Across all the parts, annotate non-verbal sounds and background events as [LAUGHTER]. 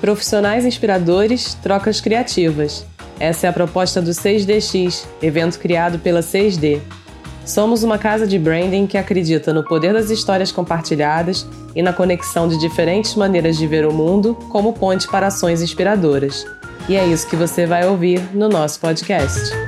Profissionais inspiradores, trocas criativas. Essa é a proposta do 6DX, evento criado pela 6D. Somos uma casa de branding que acredita no poder das histórias compartilhadas e na conexão de diferentes maneiras de ver o mundo como ponte para ações inspiradoras. E é isso que você vai ouvir no nosso podcast.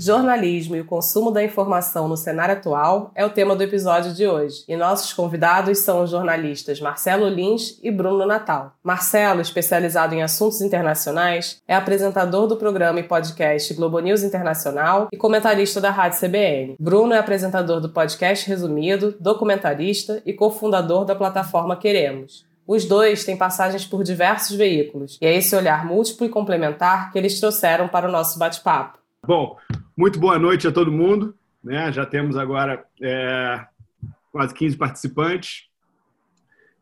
Jornalismo e o consumo da informação no cenário atual é o tema do episódio de hoje. E nossos convidados são os jornalistas Marcelo Lins e Bruno Natal. Marcelo, especializado em assuntos internacionais, é apresentador do programa e podcast Globo News Internacional e comentarista da Rádio CBN. Bruno é apresentador do podcast Resumido, documentarista e cofundador da plataforma Queremos. Os dois têm passagens por diversos veículos, e é esse olhar múltiplo e complementar que eles trouxeram para o nosso bate-papo. Bom, muito boa noite a todo mundo. Né? Já temos agora é, quase 15 participantes.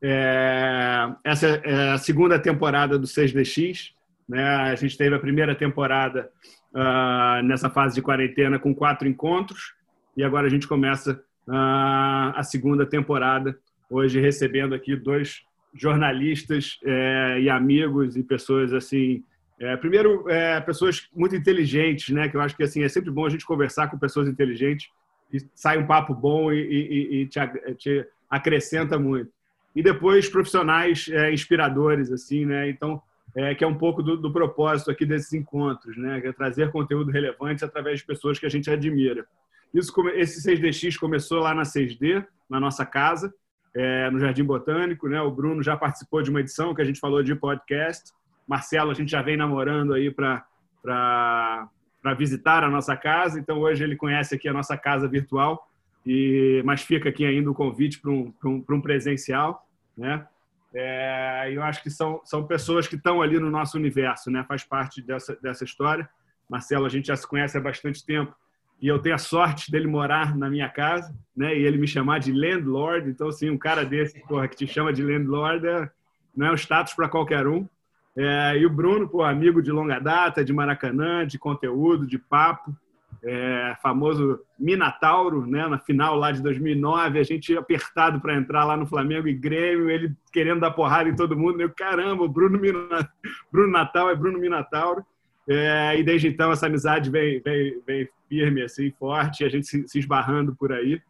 É, essa é a segunda temporada do 6DX. Né? A gente teve a primeira temporada uh, nessa fase de quarentena com quatro encontros e agora a gente começa uh, a segunda temporada hoje recebendo aqui dois jornalistas é, e amigos e pessoas assim é, primeiro, é, pessoas muito inteligentes, né? Que eu acho que assim é sempre bom a gente conversar com pessoas inteligentes e sai um papo bom e, e, e te, te, acrescenta muito. E depois profissionais é, inspiradores, assim, né? Então, é, que é um pouco do, do, propósito aqui desses encontros, né? Que é trazer conteúdo relevante através de pessoas que a gente admira. Isso, esse 6DX começou lá na 6D, na nossa casa, é, no Jardim Botânico, né? O Bruno já participou de uma edição que a gente falou de podcast. Marcelo, a gente já vem namorando aí para visitar a nossa casa, então hoje ele conhece aqui a nossa casa virtual, e mas fica aqui ainda o convite para um, um, um presencial, né? É, eu acho que são, são pessoas que estão ali no nosso universo, né? Faz parte dessa, dessa história. Marcelo, a gente já se conhece há bastante tempo e eu tenho a sorte dele morar na minha casa, né? E ele me chamar de landlord. Então, assim, um cara desse, porra, que te chama de landlord é, não é um status para qualquer um. É, e o Bruno, pô, amigo de longa data, de Maracanã, de conteúdo, de papo, é, famoso Minatauro, né? Na final lá de 2009, a gente apertado para entrar lá no Flamengo e Grêmio, ele querendo dar porrada em todo mundo. Eu, caramba, o Bruno, Mina... [LAUGHS] Bruno Natal é Bruno Minatauro. É, e desde então essa amizade vem, vem, vem firme, assim, forte, a gente se, se esbarrando por aí.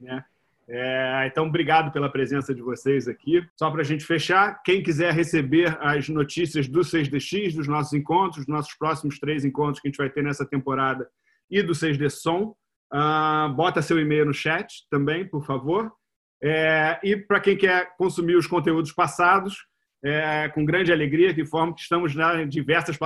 Né? É, então, obrigado pela presença de vocês aqui. Só para a gente fechar, quem quiser receber as notícias do 6DX, dos nossos encontros, dos nossos próximos três encontros que a gente vai ter nessa temporada e do 6D Som, uh, bota seu e-mail no chat também, por favor. É, e para quem quer consumir os conteúdos passados, é, com grande alegria, que informo que estamos em diversas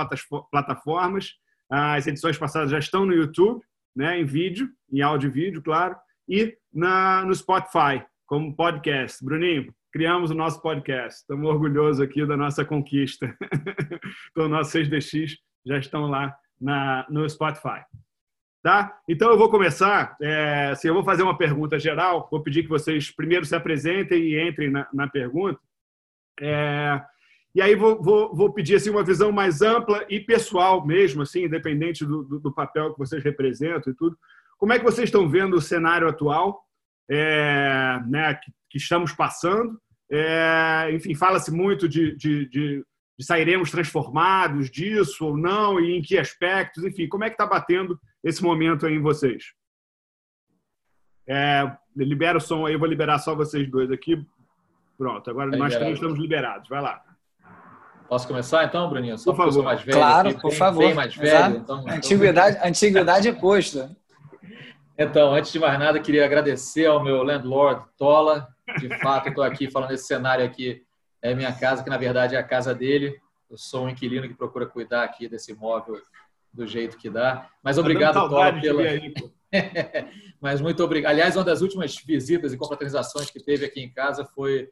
plataformas. As edições passadas já estão no YouTube, né, em vídeo, em áudio e vídeo, claro e na, no Spotify, como podcast. Bruninho, criamos o nosso podcast. Estamos orgulhosos aqui da nossa conquista. [LAUGHS] então, nossos 6DX já estão lá na, no Spotify. Tá? Então, eu vou começar. É, assim, eu vou fazer uma pergunta geral. Vou pedir que vocês primeiro se apresentem e entrem na, na pergunta. É, e aí vou, vou, vou, pedir assim, uma visão mais ampla e pessoal mesmo, assim, independente do, do, do papel que vocês representam e tudo. Como é que vocês estão vendo o cenário atual é, né, que, que, estamos passando? É, enfim, fala-se muito de, de, de, de, sairemos transformados disso ou não, e em que aspectos, enfim, como é que está batendo esse momento aí em vocês? É, libera o som aí, eu vou liberar só vocês dois aqui. Pronto, agora tá nós três estamos liberados. Vai lá. Posso começar então, Bruninho? Só por favor. Mais velho claro, aqui, por bem, favor. Bem mais velho. Então, antiguidade, então... antiguidade é posto. Então, antes de mais nada, queria agradecer ao meu landlord Tola. De fato, estou aqui falando desse cenário aqui. É minha casa, que na verdade é a casa dele. Eu sou um inquilino que procura cuidar aqui desse imóvel do jeito que dá. Mas tá obrigado, tá Tola, pela. [LAUGHS] Mas muito obrigado. Aliás, uma das últimas visitas e confraternizações que teve aqui em casa foi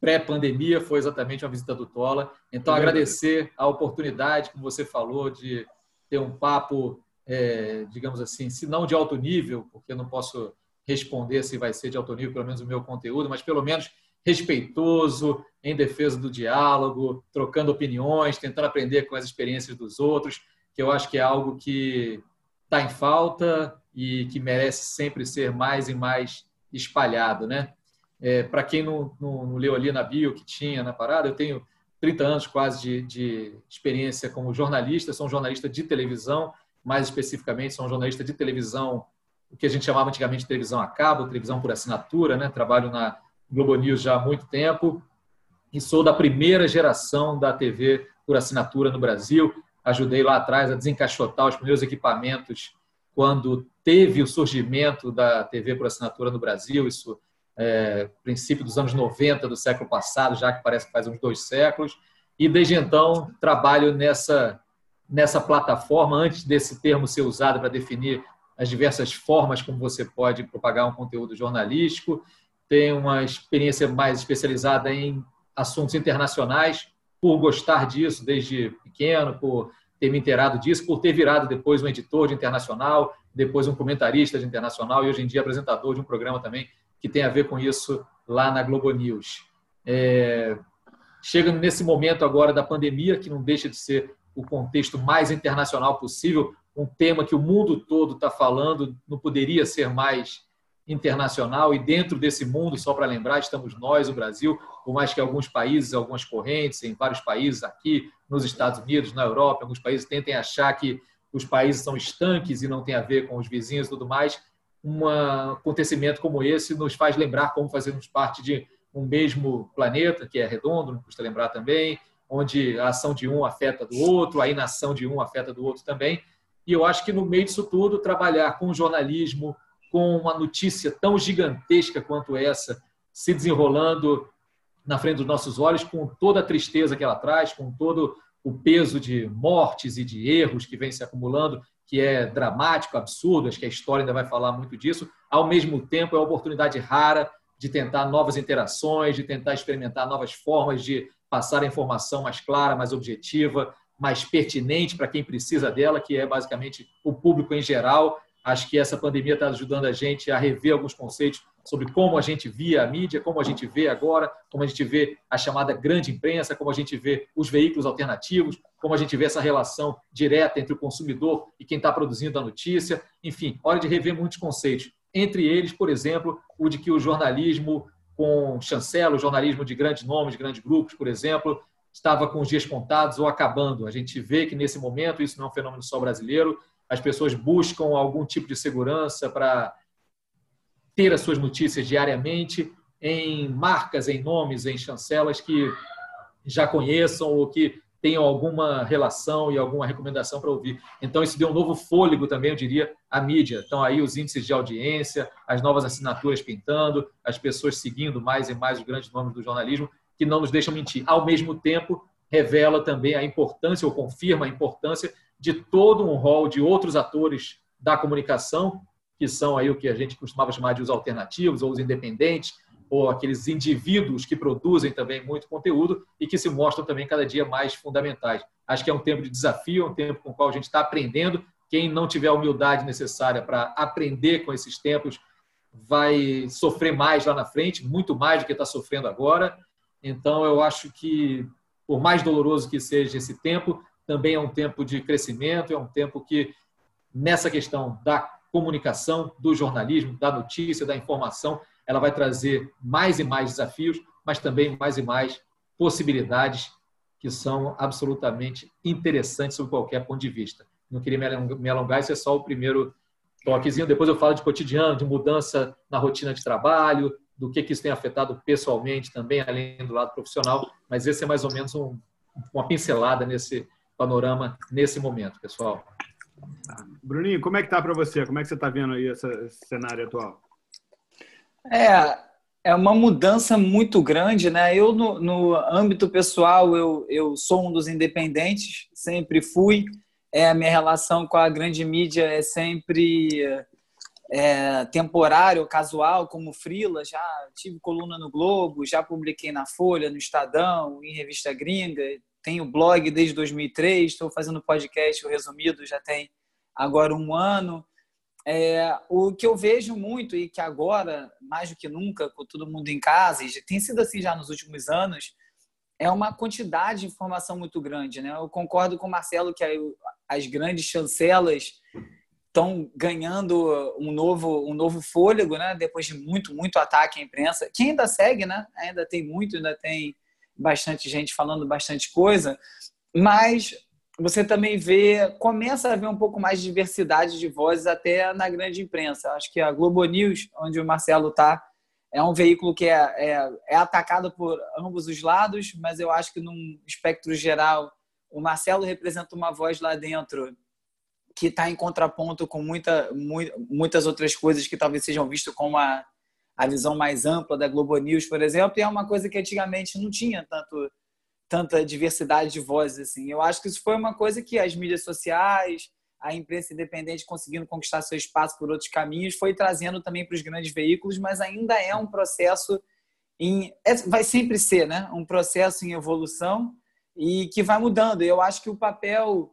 pré-pandemia, foi exatamente uma visita do Tola. Então, agradecer a oportunidade, como você falou, de ter um papo é, digamos assim, se não de alto nível, porque eu não posso responder se vai ser de alto nível, pelo menos o meu conteúdo, mas pelo menos respeitoso, em defesa do diálogo, trocando opiniões, tentando aprender com as experiências dos outros, que eu acho que é algo que está em falta e que merece sempre ser mais e mais espalhado, né? É, Para quem não, não, não, leu ali na bio que tinha na parada, eu tenho 30 anos quase de, de experiência como jornalista, sou um jornalista de televisão, mais especificamente sou um jornalista de televisão, o que a gente chamava antigamente de televisão a cabo, televisão por assinatura, né? trabalho na Globo News já há muito tempo e sou da primeira geração da TV por assinatura no Brasil. Ajudei lá atrás a desencaixotar os primeiros equipamentos quando teve o surgimento da TV por assinatura no Brasil, isso é, princípio dos anos 90 do século passado, já que parece que faz uns dois séculos. E desde então trabalho nessa, nessa plataforma, antes desse termo ser usado para definir as diversas formas como você pode propagar um conteúdo jornalístico. Tenho uma experiência mais especializada em assuntos internacionais, por gostar disso desde pequeno, por ter me inteirado disso, por ter virado depois um editor de internacional, depois um comentarista de internacional e hoje em dia apresentador de um programa também que tem a ver com isso lá na Globo News. É... Nesse momento agora da pandemia, que não deixa de ser o contexto mais internacional possível, um tema que o mundo todo está falando, não poderia ser mais internacional e dentro desse mundo, só para lembrar, estamos nós, o Brasil, por mais que alguns países, algumas correntes, em vários países aqui, nos Estados Unidos, na Europa, alguns países tentem achar que os países são estanques e não tem a ver com os vizinhos e tudo mais, um acontecimento como esse nos faz lembrar como fazemos parte de um mesmo planeta, que é redondo, não custa lembrar também, onde a ação de um afeta do outro, a inação de um afeta do outro também. E eu acho que no meio disso tudo, trabalhar com jornalismo, com uma notícia tão gigantesca quanto essa se desenrolando na frente dos nossos olhos, com toda a tristeza que ela traz, com todo o peso de mortes e de erros que vem se acumulando, que é dramático, absurdo, acho que a história ainda vai falar muito disso. Ao mesmo tempo, é uma oportunidade rara de tentar novas interações, de tentar experimentar novas formas de passar a informação mais clara, mais objetiva, mais pertinente para quem precisa dela, que é basicamente o público em geral, Acho que essa pandemia está ajudando a gente a rever alguns conceitos sobre como a gente via a mídia, como a gente vê agora, como a gente vê a chamada grande imprensa, como a gente vê os veículos alternativos, como a gente vê essa relação direta entre o consumidor e quem está produzindo a notícia. Enfim, hora de rever muitos conceitos. Entre eles, por exemplo, o de que o jornalismo com chancela, jornalismo de grandes nomes, de grandes grupos, por exemplo, estava com os dias contados ou acabando. A gente vê que nesse momento, isso não é um fenômeno só brasileiro, as pessoas buscam algum tipo de segurança para ter as suas notícias diariamente em marcas, em nomes, em chancelas que já conheçam ou que tenham alguma relação e alguma recomendação para ouvir. Então, isso deu um novo fôlego também, eu diria, à mídia. Então, aí os índices de audiência, as novas assinaturas pintando, as pessoas seguindo mais e mais os grandes nomes do jornalismo, que não nos deixam mentir. Ao mesmo tempo, revela também a importância, ou confirma a importância de todo um rol de outros atores da comunicação, que são aí o que a gente costumava chamar de os alternativos ou os independentes, ou aqueles indivíduos que produzem também muito conteúdo e que se mostram também cada dia mais fundamentais. Acho que é um tempo de desafio, um tempo com o qual a gente está aprendendo. Quem não tiver a humildade necessária para aprender com esses tempos vai sofrer mais lá na frente, muito mais do que está sofrendo agora. Então, eu acho que, por mais doloroso que seja esse tempo, também é um tempo de crescimento, é um tempo que, nessa questão da comunicação, do jornalismo, da notícia, da informação, ela vai trazer mais e mais desafios, mas também mais e mais possibilidades que são absolutamente interessantes sob qualquer ponto de vista. Não queria me alongar, isso é só o primeiro toquezinho. Depois eu falo de cotidiano, de mudança na rotina de trabalho, do que, que isso tem afetado pessoalmente também, além do lado profissional. Mas esse é mais ou menos um, uma pincelada nesse, panorama nesse momento, pessoal. Bruninho, como é que tá para você? Como é que você está vendo aí esse cenário atual? É, é uma mudança muito grande, né? Eu, no, no âmbito pessoal, eu, eu sou um dos independentes, sempre fui. É, a minha relação com a grande mídia é sempre é, temporário, casual, como frila. Já tive coluna no Globo, já publiquei na Folha, no Estadão, em revista gringa tenho blog desde 2003, estou fazendo podcast, o resumido já tem agora um ano. É, o que eu vejo muito e que agora, mais do que nunca, com todo mundo em casa, e tem sido assim já nos últimos anos, é uma quantidade de informação muito grande. Né? Eu concordo com o Marcelo que as grandes chancelas estão ganhando um novo, um novo fôlego, né? depois de muito, muito ataque à imprensa, que ainda segue, né? ainda tem muito, ainda tem bastante gente falando bastante coisa, mas você também vê, começa a ver um pouco mais de diversidade de vozes até na grande imprensa. Acho que a Globo News, onde o Marcelo está, é um veículo que é, é, é, atacado por ambos os lados, mas eu acho que num espectro geral, o Marcelo representa uma voz lá dentro que está em contraponto com muita, muitas outras coisas que talvez sejam vistas como a, a visão mais ampla da Globo News, por exemplo, e é uma coisa que antigamente não tinha tanto tanta diversidade de vozes assim. Eu acho que isso foi uma coisa que as mídias sociais, a imprensa independente conseguindo conquistar seu espaço por outros caminhos, foi trazendo também para os grandes veículos, mas ainda é um processo em é, vai sempre ser, né, um processo em evolução e que vai mudando. Eu acho que o papel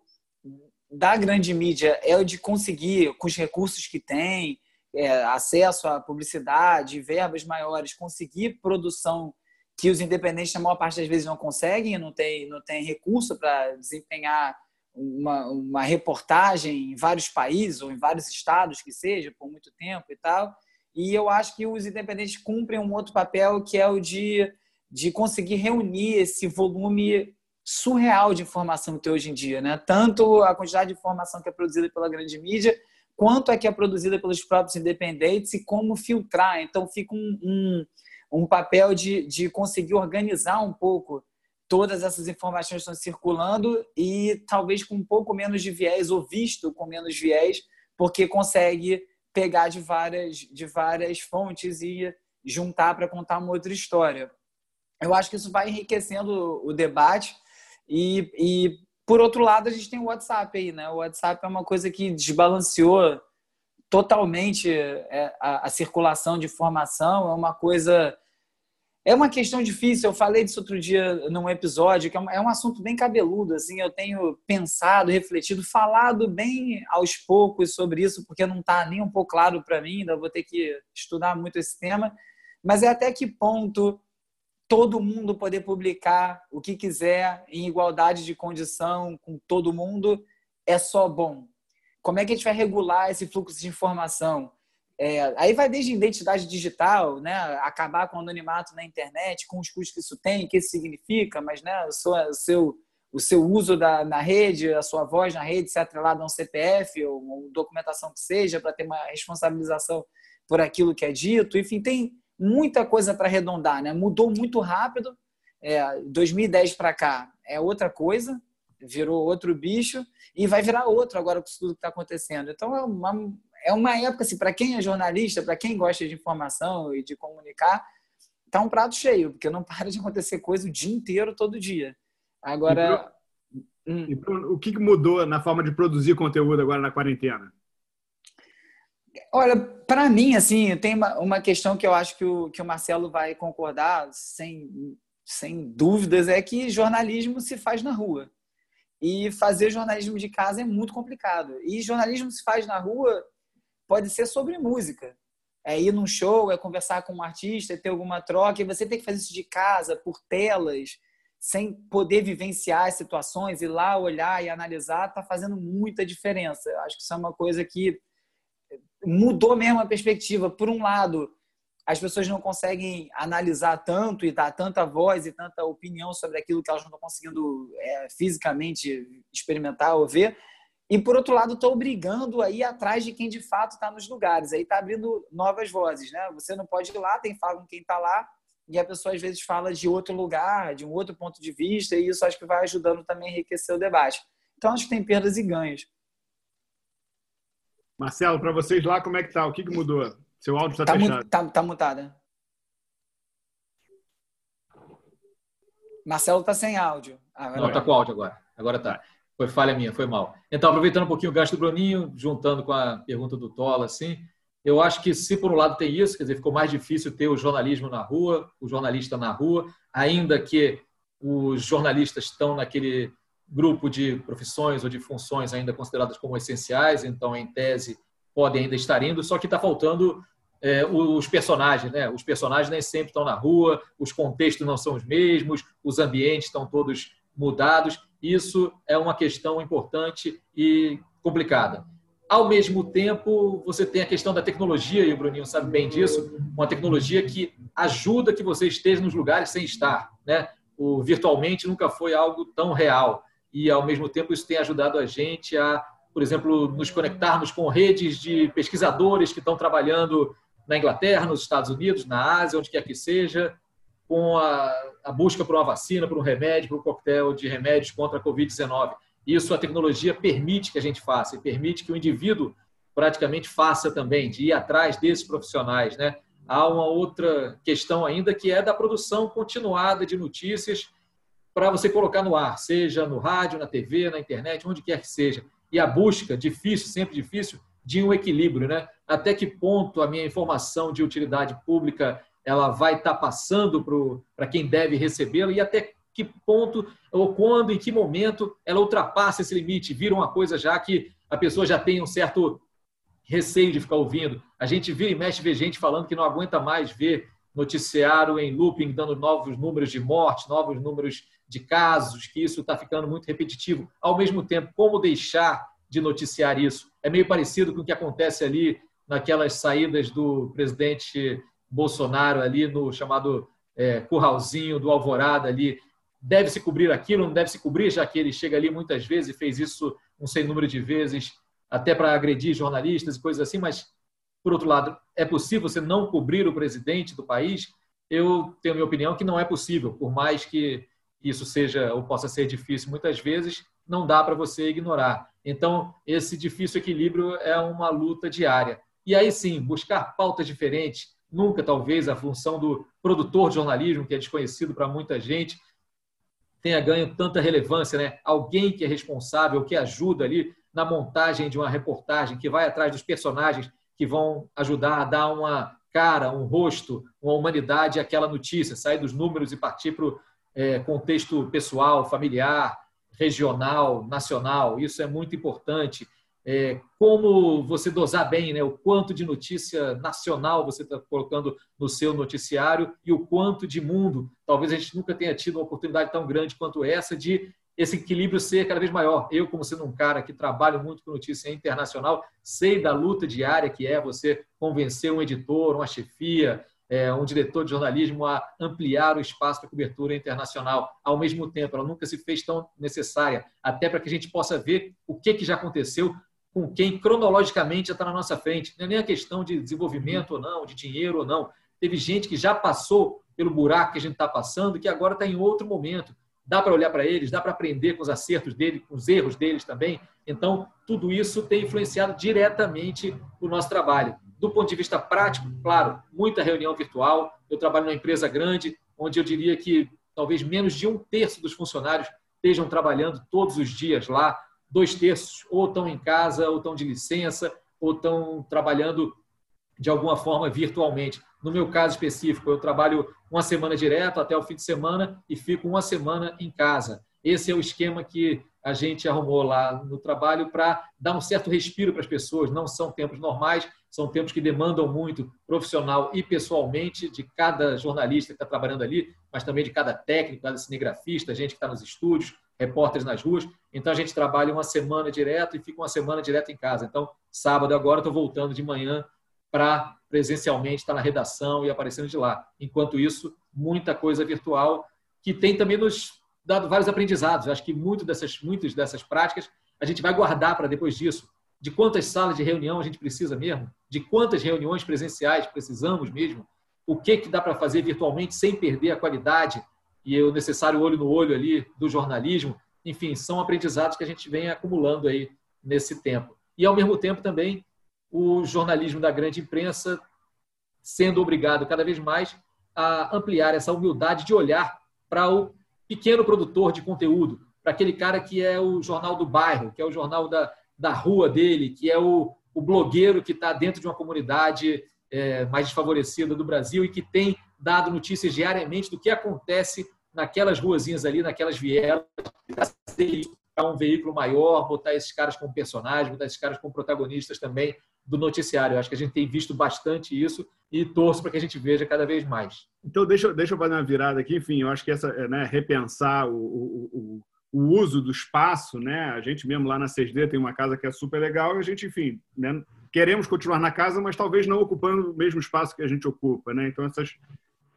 da grande mídia é o de conseguir, com os recursos que tem, é, acesso à publicidade, verbas maiores, conseguir produção que os independentes, na maior parte das vezes, não conseguem, não tem, não tem recurso para desempenhar uma, uma reportagem em vários países ou em vários estados, que seja, por muito tempo e tal. E eu acho que os independentes cumprem um outro papel, que é o de, de conseguir reunir esse volume surreal de informação que tem hoje em dia, né? Tanto a quantidade de informação que é produzida pela grande mídia, quanto a que é produzida pelos próprios independentes e como filtrar. Então, fica um, um um papel de, de conseguir organizar um pouco todas essas informações que estão circulando e talvez com um pouco menos de viés ou visto com menos viés, porque consegue pegar de várias, de várias fontes e juntar para contar uma outra história. Eu acho que isso vai enriquecendo o debate e, e por outro lado, a gente tem o WhatsApp aí, né? O WhatsApp é uma coisa que desbalanceou totalmente é, a, circulação de informação, é uma coisa. É uma questão difícil. Eu falei disso outro dia num episódio, que é um, é assunto bem cabeludo. Assim, eu tenho pensado, refletido, falado bem aos poucos sobre isso, porque não está nem um pouco claro para mim. Ainda vou ter que estudar muito esse tema. Mas é até que ponto todo mundo poder publicar o que quiser em igualdade de condição com todo mundo é só bom como é que a gente vai regular esse fluxo de informação? É, aí vai desde identidade digital, né, acabar com o anonimato na internet, com os custos que isso tem, o que isso significa, mas né, o, seu, o, seu, o seu uso da, na rede, a sua voz na rede ser atrelada a um CPF ou, ou documentação que seja, para ter uma responsabilização por aquilo que é dito. Enfim, tem muita coisa para arredondar. Né? Mudou muito rápido. É, 2010 para cá é outra coisa, virou outro bicho e vai virar outro agora com tudo que está acontecendo. Então é uma, é uma época, assim, para quem é jornalista, para quem gosta de informação e de comunicar, tá um prato cheio, porque não [LAUGHS] para de acontecer coisa o dia inteiro, todo dia. Agora. E hum. e o que mudou na forma de produzir conteúdo agora na quarentena? Olha, para mim, assim, tem uma, uma questão que eu acho que o, que o Marcelo vai concordar, sem, sem dúvidas, é que jornalismo se faz na rua. E fazer jornalismo de casa é muito complicado. E jornalismo se faz na rua pode ser sobre música. É ir num show, é conversar com um artista, é ter alguma troca, e você tem que fazer isso de casa, por telas, sem poder vivenciar as situações, ir lá olhar e analisar, está fazendo muita diferença. Eu acho que isso é uma coisa que mudou mesmo a perspectiva. Por um lado, as pessoas não conseguem analisar tanto e dar tanta voz e tanta opinião sobre aquilo que elas não estão conseguindo é, fisicamente experimentar ou ver. E, por outro lado, estou obrigando a ir atrás de quem de fato está nos lugares. Aí está abrindo novas vozes. Né? Você não pode ir lá, tem que falar com quem está lá, e a pessoa às vezes fala de outro lugar, de um outro ponto de vista, e isso acho que vai ajudando também a enriquecer o debate. Então, acho que tem perdas e ganhos. Marcelo, para vocês lá, como é que tá? O que, que mudou? Seu áudio está tá fechado. Mu tá, tá mutada. Marcelo está sem áudio. Agora Não, está com áudio agora. Agora está. Foi falha minha, foi mal. Então, aproveitando um pouquinho o gasto do Bruninho, juntando com a pergunta do Tola, assim, eu acho que se por um lado tem isso, quer dizer, ficou mais difícil ter o jornalismo na rua, o jornalista na rua, ainda que os jornalistas estão naquele grupo de profissões ou de funções ainda consideradas como essenciais, então, em tese, podem ainda estar indo, só que está faltando é, os personagens, né? Os personagens nem sempre estão na rua, os contextos não são os mesmos, os ambientes estão todos mudados. Isso é uma questão importante e complicada. Ao mesmo tempo, você tem a questão da tecnologia, e o Bruninho sabe bem disso, uma tecnologia que ajuda que você esteja nos lugares sem estar. Né? o virtualmente nunca foi algo tão real. E, ao mesmo tempo, isso tem ajudado a gente a, por exemplo, nos conectarmos com redes de pesquisadores que estão trabalhando na Inglaterra, nos Estados Unidos, na Ásia, onde quer que seja, com a, a busca por uma vacina, por um remédio, por um coquetel de remédios contra a Covid-19. Isso a tecnologia permite que a gente faça e permite que o indivíduo praticamente faça também, de ir atrás desses profissionais. Né? Há uma outra questão ainda que é da produção continuada de notícias para você colocar no ar, seja no rádio, na TV, na internet, onde quer que seja. E a busca, difícil, sempre difícil, de um equilíbrio, né? Até que ponto a minha informação de utilidade pública ela vai estar tá passando para quem deve recebê-la e até que ponto ou quando, em que momento ela ultrapassa esse limite, vira uma coisa já que a pessoa já tem um certo receio de ficar ouvindo. A gente vira e mexe, vê gente falando que não aguenta mais ver noticiário em looping, dando novos números de morte, novos números de casos, que isso está ficando muito repetitivo. Ao mesmo tempo, como deixar de noticiar isso? É meio parecido com o que acontece ali naquelas saídas do presidente Bolsonaro ali no chamado é, curralzinho do Alvorada ali. Deve se cobrir aquilo, não deve se cobrir, já que ele chega ali muitas vezes e fez isso um sem número de vezes, até para agredir jornalistas e coisas assim, mas, por outro lado, é possível você não cobrir o presidente do país? Eu tenho minha opinião que não é possível, por mais que isso seja ou possa ser difícil muitas vezes, não dá para você ignorar. Então, esse difícil equilíbrio é uma luta diária. E aí sim, buscar pautas diferentes, nunca talvez a função do produtor de jornalismo, que é desconhecido para muita gente, tenha ganho tanta relevância, né? Alguém que é responsável, que ajuda ali na montagem de uma reportagem, que vai atrás dos personagens que vão ajudar a dar uma cara, um rosto, uma humanidade àquela notícia, sair dos números e partir para o é, contexto pessoal, familiar, regional, nacional. Isso é muito importante é, como você dosar bem né, o quanto de notícia nacional você está colocando no seu noticiário e o quanto de mundo. Talvez a gente nunca tenha tido uma oportunidade tão grande quanto essa de esse equilíbrio ser cada vez maior. Eu, como sendo um cara que trabalho muito com notícia internacional, sei da luta diária que é você convencer um editor, uma chefia, é, um diretor de jornalismo a ampliar o espaço para cobertura internacional. Ao mesmo tempo, ela nunca se fez tão necessária, até para que a gente possa ver o que, que já aconteceu com quem cronologicamente já está na nossa frente. Não é nem a questão de desenvolvimento ou não, de dinheiro ou não. Teve gente que já passou pelo buraco que a gente está passando, que agora está em outro momento. Dá para olhar para eles, dá para aprender com os acertos deles, com os erros deles também. Então, tudo isso tem influenciado diretamente o nosso trabalho. Do ponto de vista prático, claro, muita reunião virtual. Eu trabalho numa empresa grande, onde eu diria que talvez menos de um terço dos funcionários estejam trabalhando todos os dias lá dois terços ou estão em casa, ou estão de licença, ou estão trabalhando de alguma forma virtualmente. No meu caso específico, eu trabalho uma semana direto até o fim de semana e fico uma semana em casa. Esse é o esquema que a gente arrumou lá no trabalho para dar um certo respiro para as pessoas. Não são tempos normais, são tempos que demandam muito profissional e pessoalmente de cada jornalista que está trabalhando ali, mas também de cada técnico, cada cinegrafista, gente que está nos estúdios, repórteres nas ruas. Então a gente trabalha uma semana direto e fica uma semana direto em casa. Então, sábado agora estou voltando de manhã para presencialmente estar na redação e aparecendo de lá. Enquanto isso, muita coisa virtual que tem também nos dado vários aprendizados. Eu acho que muito dessas, muitas dessas práticas a gente vai guardar para depois disso. De quantas salas de reunião a gente precisa mesmo? De quantas reuniões presenciais precisamos mesmo? O que, que dá para fazer virtualmente sem perder a qualidade e o necessário olho no olho ali do jornalismo? Enfim, são aprendizados que a gente vem acumulando aí nesse tempo. E, ao mesmo tempo, também o jornalismo da grande imprensa sendo obrigado cada vez mais a ampliar essa humildade de olhar para o pequeno produtor de conteúdo, para aquele cara que é o jornal do bairro, que é o jornal da, da rua dele, que é o, o blogueiro que está dentro de uma comunidade é, mais desfavorecida do Brasil e que tem dado notícias diariamente do que acontece naquelas ruazinhas ali, naquelas vielas, para um veículo maior, botar esses caras como personagens, botar esses caras como protagonistas também do noticiário. Eu acho que a gente tem visto bastante isso e torço para que a gente veja cada vez mais. Então, deixa, deixa eu fazer uma virada aqui. Enfim, eu acho que essa, né, repensar o, o, o, o uso do espaço, né? A gente mesmo lá na 6D tem uma casa que é super legal e a gente, enfim, né, queremos continuar na casa, mas talvez não ocupando o mesmo espaço que a gente ocupa, né? Então, essas,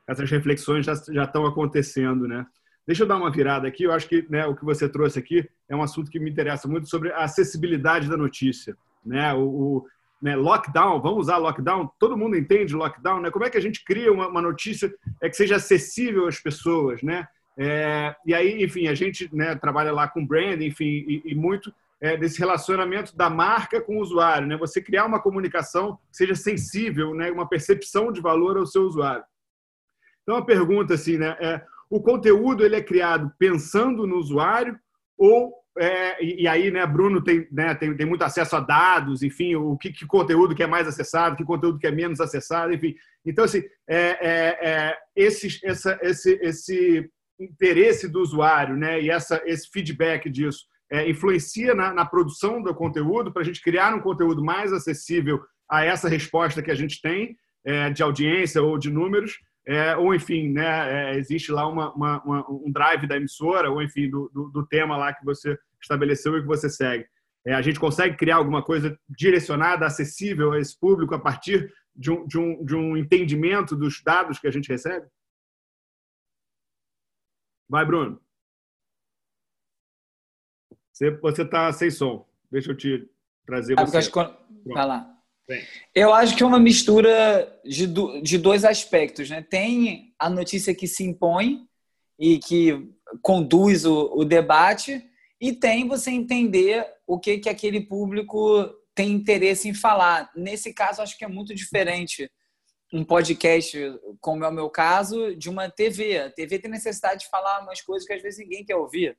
essas reflexões já, já estão acontecendo, né? Deixa eu dar uma virada aqui. Eu acho que né, o que você trouxe aqui é um assunto que me interessa muito sobre a acessibilidade da notícia. Né? O, o né, lockdown, vamos usar lockdown, todo mundo entende lockdown, né? Como é que a gente cria uma, uma notícia é que seja acessível às pessoas, né? É, e aí, enfim, a gente né, trabalha lá com brand, enfim, e, e muito é, desse relacionamento da marca com o usuário, né? Você criar uma comunicação que seja sensível, né? Uma percepção de valor ao seu usuário. Então, a pergunta assim, né? É, o conteúdo ele é criado pensando no usuário ou é, e, e, aí, né, Bruno tem, né, tem, tem muito acesso a dados, enfim, o que, que, conteúdo que é mais acessado, que conteúdo que é menos acessado, enfim. Então, assim, é, é, é essa, esse, esse interesse do usuário, né, e essa, esse feedback disso é, influencia na, na, produção do conteúdo para a gente criar um conteúdo mais acessível a essa resposta que a gente tem é, de audiência ou de números é, ou enfim, né, é, existe lá uma, uma, uma, um drive da emissora, ou enfim, do, do, do, tema lá que você estabeleceu e que você segue. É, a gente consegue criar alguma coisa direcionada, acessível a esse público a partir de um, de um, de um entendimento dos dados que a gente recebe? Vai, Bruno. Você está sem som. Deixa eu te trazer ah, você. Vai lá. Eu acho que é uma mistura de, de dois aspectos, né? Tem a notícia que se impõe e que conduz o, o debate, e tem você entender o que, que aquele público tem interesse em falar. Nesse caso, acho que é muito diferente um podcast, como é o meu caso, de uma TV. A TV tem necessidade de falar umas coisas que às vezes ninguém quer ouvir.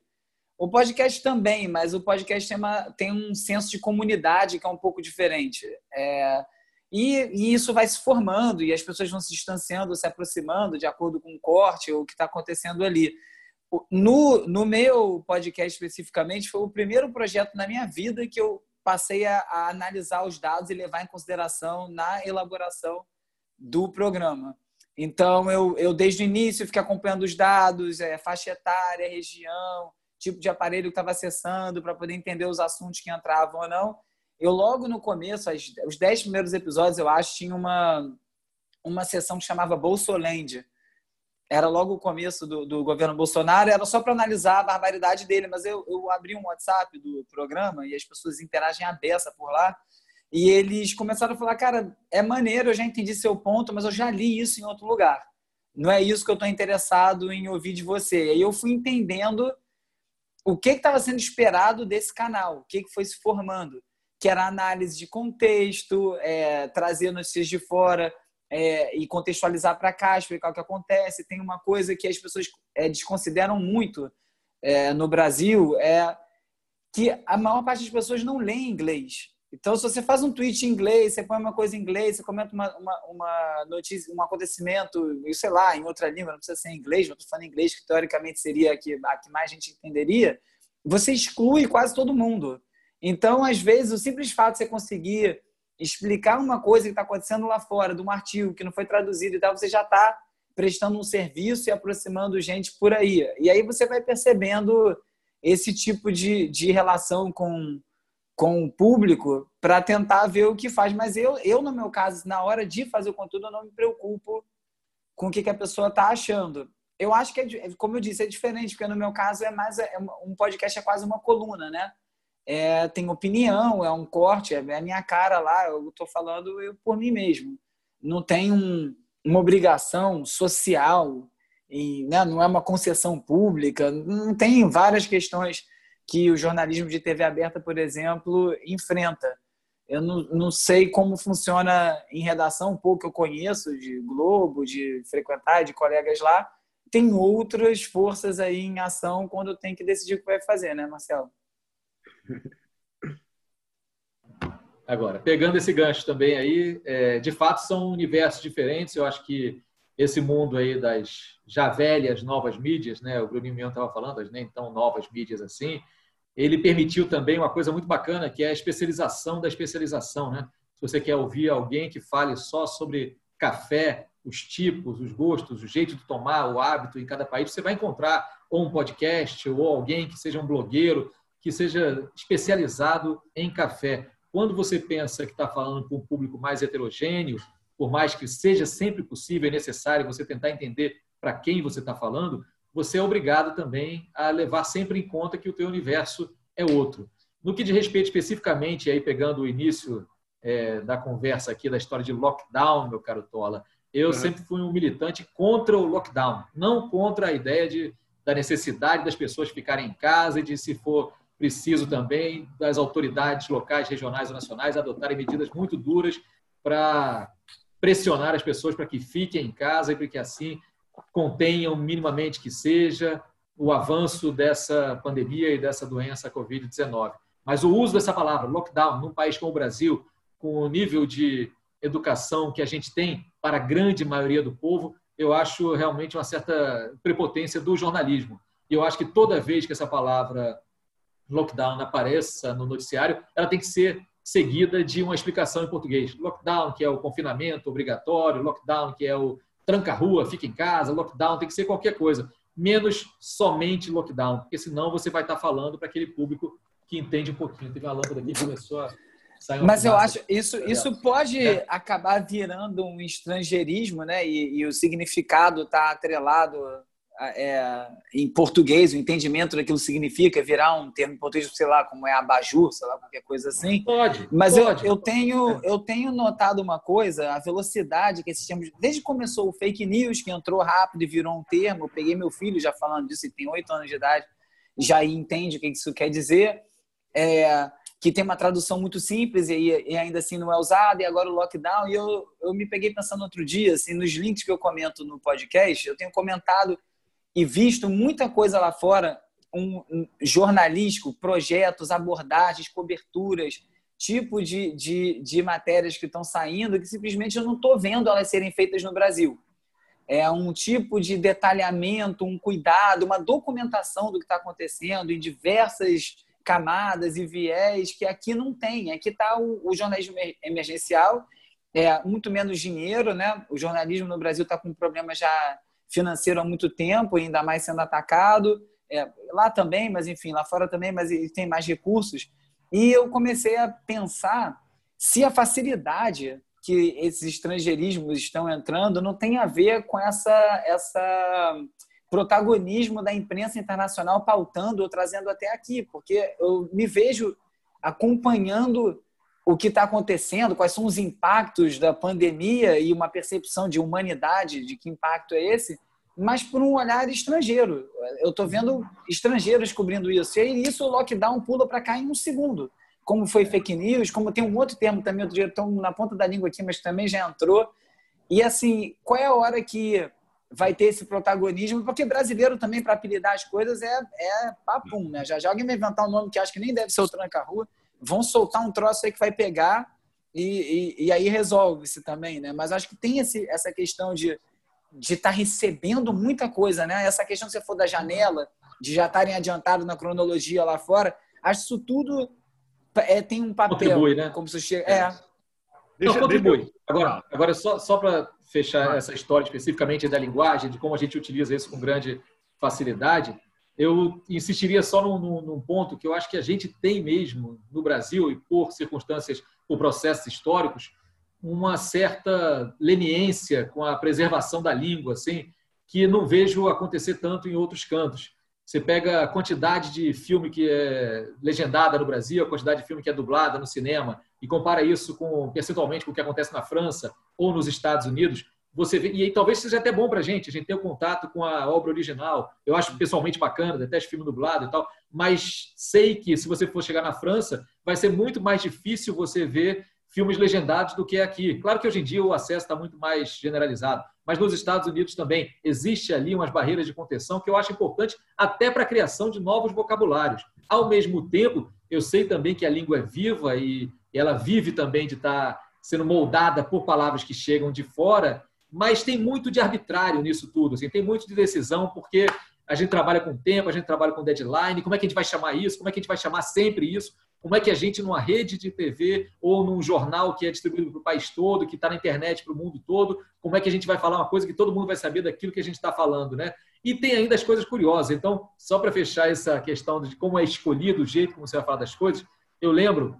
O podcast também, mas o podcast tem, uma, tem um senso de comunidade que é um pouco diferente. É, e, e, isso vai se formando e as pessoas vão se distanciando, se aproximando de acordo com o corte ou o que está acontecendo ali. No, no meu podcast especificamente, foi o primeiro projeto na minha vida que eu passei a, a analisar os dados e levar em consideração na elaboração do programa. Então, eu, eu desde o início fiquei acompanhando os dados, é, faixa etária, região, tipo de aparelho que estava acessando para poder entender os assuntos que entravam ou não. Eu logo no começo, os dez primeiros episódios, eu acho, tinha uma, uma sessão que chamava Bolsoland. Era logo o começo do, do governo Bolsonaro, era só para analisar a barbaridade dele, mas eu, eu abri um WhatsApp do programa e as pessoas interagem a beça por lá. E eles começaram a falar, cara, é maneiro, eu já entendi seu ponto, mas eu já li isso em outro lugar. Não é isso que eu estou interessado em ouvir de você. E aí eu fui entendendo o que estava sendo esperado desse canal, o que, que foi se formando, que era análise de contexto, é, trazer notícias de fora é, e contextualizar para cá, explicar o que acontece. Tem uma coisa que as pessoas é, desconsideram muito é, no Brasil, é que a maior parte das pessoas não lê inglês. Então, se você faz um tweet em inglês, você põe uma coisa em inglês, você comenta uma, uma, uma notícia, um acontecimento, sei lá, em outra língua, não precisa ser em inglês, não estou falando em inglês, que teoricamente seria a que, a que mais gente entenderia, você exclui quase todo mundo. Então, às vezes, o simples fato de você conseguir explicar uma coisa que está acontecendo lá fora, de um artigo que não foi traduzido e tal, você já está prestando um serviço e aproximando gente por aí. E aí você vai percebendo esse tipo de, de relação com com o público para tentar ver o que faz. Mas eu, eu, no meu caso, na hora de fazer o conteúdo, eu não me preocupo com o que, que a pessoa está achando. Eu acho que, é, como eu disse, é diferente, porque no meu caso é mais é, um podcast é quase uma coluna, né? É, tem opinião, é um corte, é a minha cara lá, eu estou falando eu por mim mesmo. Não tem um, uma obrigação social, e, né, não é uma concessão pública, não tem várias questões que o jornalismo de TV aberta, por exemplo, enfrenta. Eu não, não sei como funciona em redação, um pouco eu conheço de Globo, de frequentar, de colegas lá. Tem outras forças aí em ação quando tem que decidir o que vai fazer, né, Marcelo? [LAUGHS] Agora, pegando esse gancho também aí, é, de fato são universos diferentes. Eu acho que esse mundo aí das já velhas novas mídias, né? O Bruninho Mion estava falando, as nem tão novas mídias assim. Ele permitiu também uma coisa muito bacana, que é a especialização da especialização, né? Se você quer ouvir alguém que fale só sobre café, os tipos, os gostos, o jeito de tomar, o hábito em cada país, você vai encontrar ou um podcast ou alguém que seja um blogueiro, que seja especializado em café. Quando você pensa que está falando com um público mais heterogêneo, por mais que seja sempre possível e necessário você tentar entender para quem você está falando, você é obrigado também a levar sempre em conta que o teu universo é outro. No que diz respeito especificamente, aí pegando o início é, da conversa aqui, da história de lockdown, meu caro Tola, eu uhum. sempre fui um militante contra o lockdown, não contra a ideia de, da necessidade das pessoas ficarem em casa e de, se for preciso também, das autoridades locais, regionais ou nacionais adotarem medidas muito duras para pressionar as pessoas para que fiquem em casa e para que assim contenham minimamente que seja o avanço dessa pandemia e dessa doença Covid-19. Mas o uso dessa palavra, lockdown, num país como o Brasil, com o nível de educação que a gente tem para a grande maioria do povo, eu acho realmente uma certa prepotência do jornalismo. E eu acho que toda vez que essa palavra lockdown apareça no noticiário, ela tem que ser seguida de uma explicação em português. Lockdown, que é o confinamento obrigatório, lockdown, que é o tranca-rua, fica em casa, lockdown, tem que ser qualquer coisa, menos somente lockdown, porque senão você vai estar falando para aquele público que entende um pouquinho. Teve uma lâmpada aqui que começou a sair Mas eu acho isso isso pode é. acabar virando um estrangeirismo, né? E, e o significado está atrelado é, em português, o entendimento daquilo significa, virar um termo em português, sei lá, como é abajur, sei lá, qualquer coisa assim. Pode. Mas pode. Eu, eu, tenho, eu tenho notado uma coisa, a velocidade que esses termos. Desde que começou o fake news, que entrou rápido e virou um termo, eu peguei meu filho já falando disso, ele tem oito anos de idade, já entende o que isso quer dizer. É, que tem uma tradução muito simples e, e, ainda assim não é usada, e agora o lockdown. E eu, eu me peguei pensando outro dia, assim, nos links que eu comento no podcast, eu tenho comentado e visto muita coisa lá fora, um, um jornalístico, projetos, abordagens, coberturas, tipo de, de, de matérias que estão saindo que simplesmente eu não estou vendo elas serem feitas no Brasil. É um tipo de detalhamento, um cuidado, uma documentação do que está acontecendo em diversas camadas e viés que aqui não tem. Aqui está o, o, jornalismo emergencial, é muito menos dinheiro, né? O jornalismo no Brasil está com um problema já financeiro há muito tempo, ainda mais sendo atacado. É, lá também, mas enfim, lá fora também, mas tem mais recursos. E eu comecei a pensar se a facilidade que esses estrangeirismos estão entrando não tem a ver com essa, essa protagonismo da imprensa internacional pautando ou trazendo até aqui, porque eu me vejo acompanhando o que está acontecendo, quais são os impactos da pandemia e uma percepção de humanidade de que impacto é esse, mas por um olhar estrangeiro. Eu estou vendo estrangeiros cobrindo isso. E aí isso o lockdown pula para cá em um segundo. Como foi fake news, como tem um outro termo também, outro dia estão na ponta da língua aqui, mas também já entrou. E assim, qual é a hora que vai ter esse protagonismo? Porque brasileiro também, para apelidar as coisas, é, é papum, né? Já já alguém vai inventar um nome que acho que nem deve ser o tranca-rua vão soltar um troço aí que vai pegar e, e, e aí resolve-se também, né? Mas acho que tem esse, essa questão de de estar tá recebendo muita coisa, né? Essa questão se você for da janela, de já estarem adiantados na cronologia lá fora, acho que isso tudo é, tem um papel. Contribui, né? Como se chega, é. Deixa, Não, contribui. Agora, agora só, só para fechar essa história especificamente da linguagem, de como a gente utiliza isso com grande facilidade, eu insistiria só num, num, ponto que eu acho que a gente tem mesmo no Brasil, e por circunstâncias, por processos históricos, uma certa leniência com a preservação da língua, assim, que não vejo acontecer tanto em outros cantos. Você pega a quantidade de filme que é legendada no Brasil, a quantidade de filme que é dublada no cinema, e compara isso com percentualmente com o que acontece na França ou nos Estados Unidos, você vê, e aí talvez seja até bom para a gente, a gente ter o um contato com a obra original. Eu acho pessoalmente bacana, detesto filme dublado e tal, mas sei que se você for chegar na França, vai ser muito mais difícil você ver filmes legendados do que aqui. Claro que hoje em dia o acesso está muito mais generalizado, mas nos Estados Unidos também existe ali umas barreiras de contenção que eu acho importante até para a criação de novos vocabulários. Ao mesmo tempo, eu sei também que a língua é viva e ela vive também de estar tá sendo moldada por palavras que chegam de fora mas tem muito de arbitrário nisso tudo, assim, tem muito de decisão, porque a gente trabalha com tempo, a gente trabalha com deadline, como é que a gente vai chamar isso, como é que a gente vai chamar sempre isso, como é que a gente, numa rede de TV ou num jornal que é distribuído para o país todo, que está na internet para o mundo todo, como é que a gente vai falar uma coisa que todo mundo vai saber daquilo que a gente está falando, né? E tem ainda as coisas curiosas. Então, só para fechar essa questão de como é escolhido o jeito como você vai falar das coisas, eu lembro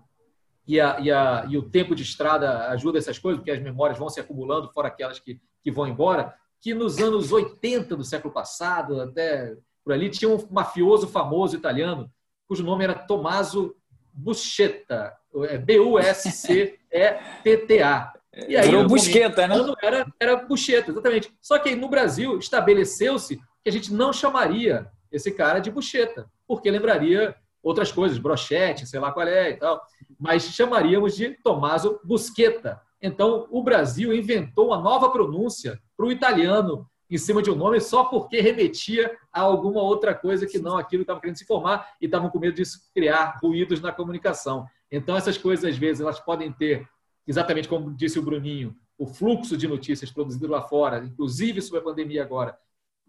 e, a, e, a, e o tempo de estrada ajuda essas coisas, porque as memórias vão se acumulando, fora aquelas que, que vão embora, que nos anos 80 do século passado, até por ali, tinha um mafioso famoso italiano, cujo nome era Tommaso Buscetta, é B-U-S-C-E-T-T-A. [LAUGHS] E aí, Virou Busqueta, né? Era, era Busqueta, exatamente. Só que no Brasil estabeleceu-se que a gente não chamaria esse cara de Busqueta, porque lembraria outras coisas, brochete, sei lá qual é e tal, mas chamaríamos de Tommaso Busqueta. Então, o Brasil inventou uma nova pronúncia para o italiano em cima de um nome só porque remetia a alguma outra coisa que não aquilo que estava querendo se formar e estavam com medo de criar ruídos na comunicação. Então, essas coisas, às vezes, elas podem ter, exatamente como disse o Bruninho, o fluxo de notícias produzido lá fora, inclusive sobre a pandemia agora,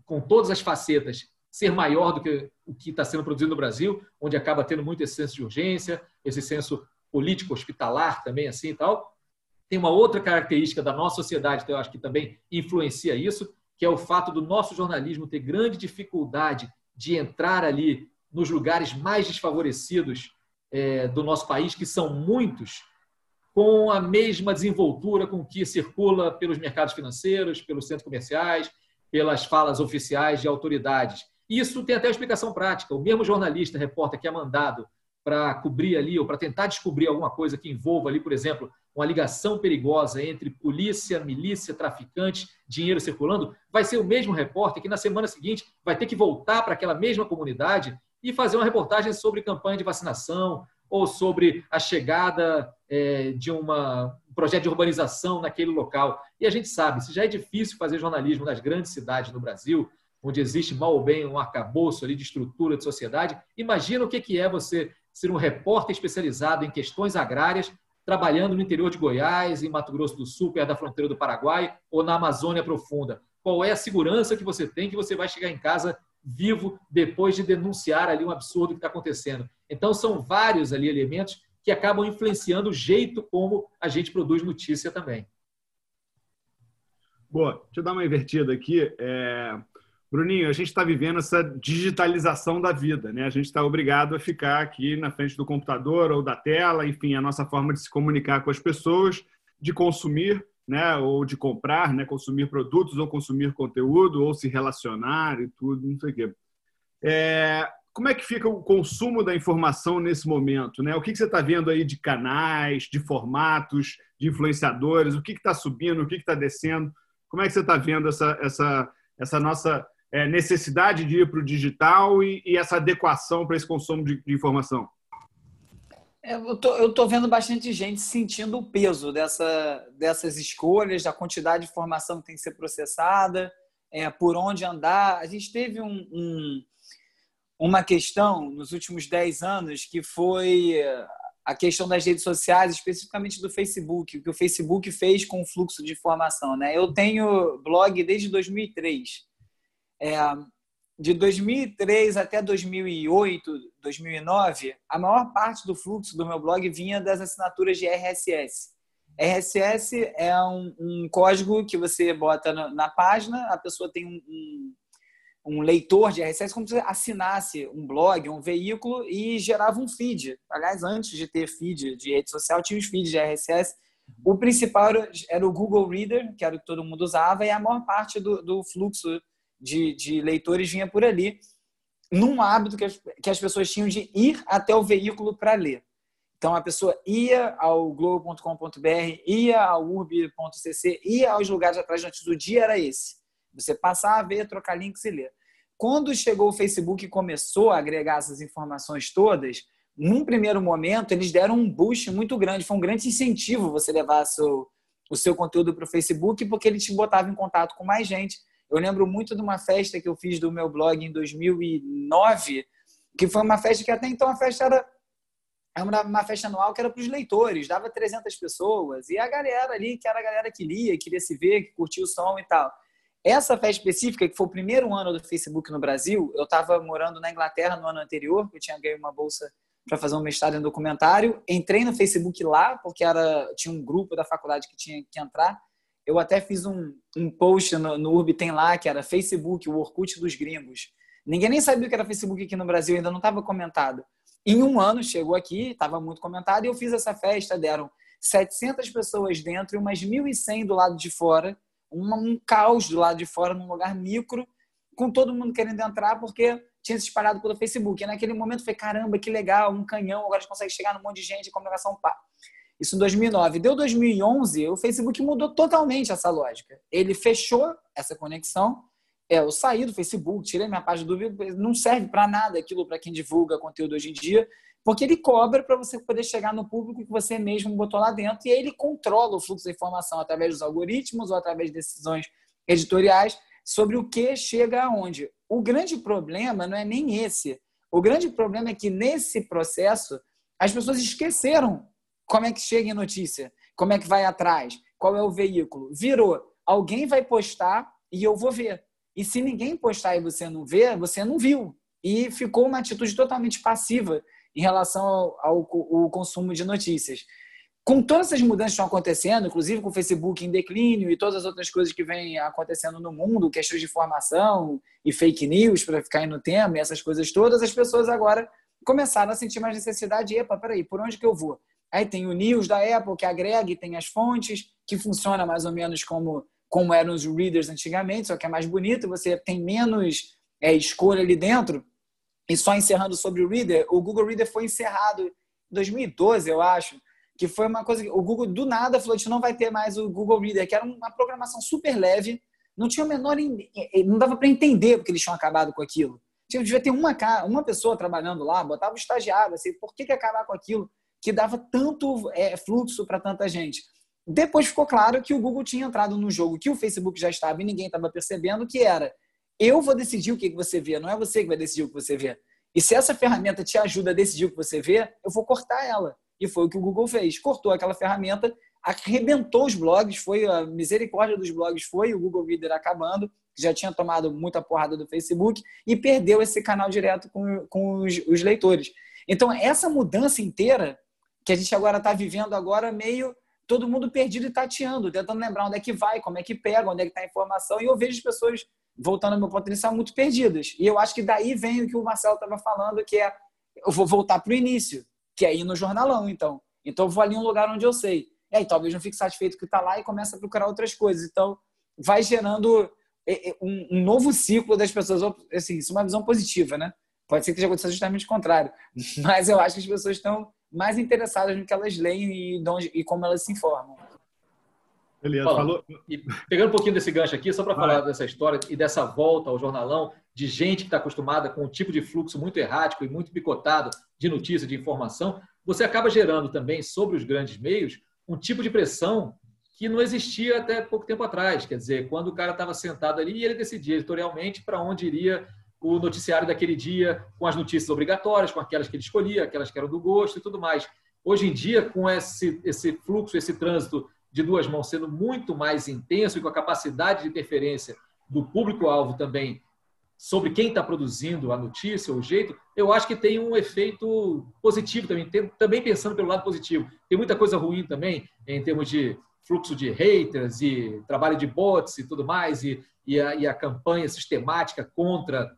com todas as facetas, ser maior do que o que está sendo produzido no Brasil, onde acaba tendo muito esse senso de urgência, esse senso político hospitalar também assim e tal. Tem uma outra característica da nossa sociedade que eu acho que também influencia isso, que é o fato do nosso jornalismo ter grande dificuldade de entrar ali nos lugares mais desfavorecidos é, do nosso país, que são muitos, com a mesma desenvoltura com que circula pelos mercados financeiros, pelos centros comerciais, pelas falas oficiais de autoridades. Isso tem até explicação prática. O mesmo jornalista, repórter que é mandado para cobrir ali ou para tentar descobrir alguma coisa que envolva ali, por exemplo, uma ligação perigosa entre polícia, milícia, traficante, dinheiro circulando, vai ser o mesmo repórter que na semana seguinte vai ter que voltar para aquela mesma comunidade e fazer uma reportagem sobre campanha de vacinação ou sobre a chegada é, de uma, um projeto de urbanização naquele local. E a gente sabe, se já é difícil fazer jornalismo nas grandes cidades no Brasil, onde existe mal ou bem um arcabouço ali de estrutura de sociedade. Imagina o que é você ser um repórter especializado em questões agrárias, trabalhando no interior de Goiás, em Mato Grosso do Sul, perto da fronteira do Paraguai, ou na Amazônia Profunda. Qual é a segurança que você tem que você vai chegar em casa vivo depois de denunciar ali um absurdo que está acontecendo? Então, são vários ali elementos que acabam influenciando o jeito como a gente produz notícia também. Boa, deixa eu dar uma invertida aqui. É... Bruninho, a gente está vivendo essa digitalização da vida, né? A gente está obrigado a ficar aqui na frente do computador ou da tela, enfim, a nossa forma de se comunicar com as pessoas, de consumir, né? Ou de comprar, né? Consumir produtos ou consumir conteúdo ou se relacionar e tudo, não sei o quê. É... Como é que fica o consumo da informação nesse momento, né? O que você está vendo aí de canais, de formatos, de influenciadores? O que está subindo? O que está descendo? Como é que você está vendo essa, essa, essa nossa é, necessidade de ir para o digital e, e, essa adequação para esse consumo de, de informação? É, eu tô, eu tô vendo bastante gente sentindo o peso dessa, dessas escolhas, da quantidade de informação que tem que ser processada, é, por onde andar. A gente teve um, um, uma questão nos últimos 10 anos que foi a questão das redes sociais, especificamente do Facebook, o que o Facebook fez com o fluxo de informação. Né? Eu tenho blog desde 2003. É, de 2003 até 2008, 2009, a maior parte do fluxo do meu blog vinha das assinaturas de RSS. RSS é um, um código que você bota na, na, página, a pessoa tem um, um, um, leitor de RSS, como se assinasse um blog, um veículo e gerava um feed. Aliás, antes de ter feed de rede social, tinha os feeds de RSS. O principal era, o Google Reader, que era o que todo mundo usava, e a maior parte do, do fluxo de, de leitores vinha por ali, num hábito que as, que as pessoas tinham de ir até o veículo para ler. Então a pessoa ia ao globo.com.br, ia ao urb.cc, ia aos lugares atrás de notícias. O dia era esse. Você passar a ver, trocar links e ler. Quando chegou o Facebook e começou a agregar essas informações todas, num primeiro momento eles deram um boost muito grande. Foi um grande incentivo você levar seu, o seu conteúdo para o Facebook, porque ele te botava em contato com mais gente eu lembro muito de uma festa que eu fiz do meu blog em 2009, que foi uma festa que até então a festa era uma festa anual que era para os leitores, dava 300 pessoas, e a galera ali, que era a galera que lia, queria se ver, que curtia o som e tal. Essa festa específica, que foi o primeiro ano do Facebook no Brasil, eu estava morando na Inglaterra no ano anterior, eu tinha ganho uma bolsa para fazer um mestrado em documentário, entrei no Facebook lá, porque era tinha um grupo da faculdade que tinha que entrar, eu até fiz um, um post no, no Urb, tem lá, que era Facebook, o Orkut dos gringos. Ninguém nem sabia que era Facebook aqui no Brasil, ainda não estava comentado. Em um ano chegou aqui, estava muito comentado, e eu fiz essa festa, deram 700 pessoas dentro e umas 1.100 do lado de fora, um, um caos do lado de fora, num lugar micro, com todo mundo querendo entrar, porque tinha se espalhado pelo Facebook. E naquele momento foi, caramba, que legal, um canhão, agora a gente consegue chegar num monte de gente, comunicação pá. Isso em 2009. Deu 2011, o Facebook mudou totalmente essa lógica. Ele fechou essa conexão. É, eu saí do Facebook, tirei minha página do vídeo, não serve para nada aquilo para quem divulga conteúdo hoje em dia, porque ele cobra para você poder chegar no público que você mesmo botou lá dentro e aí ele controla o fluxo da informação através dos algoritmos ou através de decisões editoriais sobre o que chega aonde. O grande problema não é nem esse. O grande problema é que nesse processo as pessoas esqueceram como é que chega em notícia, como é que vai atrás, qual é o veículo. Virou, alguém vai postar e eu vou ver. E se ninguém postar e você não vê, você não viu. E ficou uma atitude totalmente passiva em relação ao, ao, ao consumo de notícias com todas essas mudanças que estão acontecendo, inclusive com o Facebook em declínio e todas as outras coisas que vêm acontecendo no mundo, questões de informação e fake news, para ficar aí no tema, essas coisas todas, as pessoas agora começaram a sentir mais necessidade. Epa, peraí, por onde que eu vou? Aí tem o news da Apple, que agrega e tem as fontes, que funciona mais ou menos como, como eram os readers antigamente, só que é mais bonito, você tem menos é, escolha ali dentro. E só encerrando sobre o Reader, o Google Reader foi encerrado em 2012, eu acho, que foi uma coisa que o Google do nada falou: gente não vai ter mais o Google Reader, que era uma programação super leve, não tinha o menor. não dava para entender porque eles tinham acabado com aquilo. Devia ter uma, uma pessoa trabalhando lá, botava o estagiário, assim, por que, que acabar com aquilo que dava tanto é, fluxo para tanta gente? Depois ficou claro que o Google tinha entrado no jogo que o Facebook já estava e ninguém estava percebendo, que era eu vou decidir o que você vê, não é você que vai decidir o que você vê. E se essa ferramenta te ajuda a decidir o que você vê, eu vou cortar ela. E foi o que o Google fez. Cortou aquela ferramenta, arrebentou os blogs, foi a misericórdia dos blogs, foi o Google Reader acabando, que já tinha tomado muita porrada do Facebook, e perdeu esse canal direto com, com os, os leitores. Então, essa mudança inteira que a gente agora está vivendo agora meio todo mundo perdido e tateando, tentando lembrar onde é que vai, como é que pega, onde é que está a informação, e eu vejo as pessoas, voltando ao meu ponto muito perdidas. E eu acho que daí vem o que o Marcelo estava falando, que é, eu vou voltar para o início que é ir no jornalão, então. Então, eu vou ali um lugar onde eu sei. E aí, talvez não fique satisfeito que está lá e começa a procurar outras coisas. Então, vai gerando um novo ciclo das pessoas. Assim, isso é uma visão positiva, né? Pode ser que esteja acontecendo justamente o contrário. [LAUGHS] Mas eu acho que as pessoas estão mais interessadas no que elas leem e, onde, e como elas se informam. Beleza, falou. E pegando um pouquinho desse gancho aqui, só para falar dessa história e dessa volta ao jornalão, de gente que está acostumada com um tipo de fluxo muito errático e muito picotado de notícia, de informação, você acaba gerando também sobre os grandes meios um tipo de pressão que não existia até pouco tempo atrás. Quer dizer, quando o cara estava sentado ali e ele decidia editorialmente para onde iria o noticiário daquele dia, com as notícias obrigatórias, com aquelas que ele escolhia, aquelas que eram do gosto e tudo mais. Hoje em dia, com esse, esse fluxo, esse trânsito de duas mãos sendo muito mais intenso e com a capacidade de interferência do público-alvo também sobre quem está produzindo a notícia, o jeito, eu acho que tem um efeito positivo também, tem, também pensando pelo lado positivo. Tem muita coisa ruim também em termos de fluxo de haters e trabalho de bots e tudo mais, e, e, a, e a campanha sistemática contra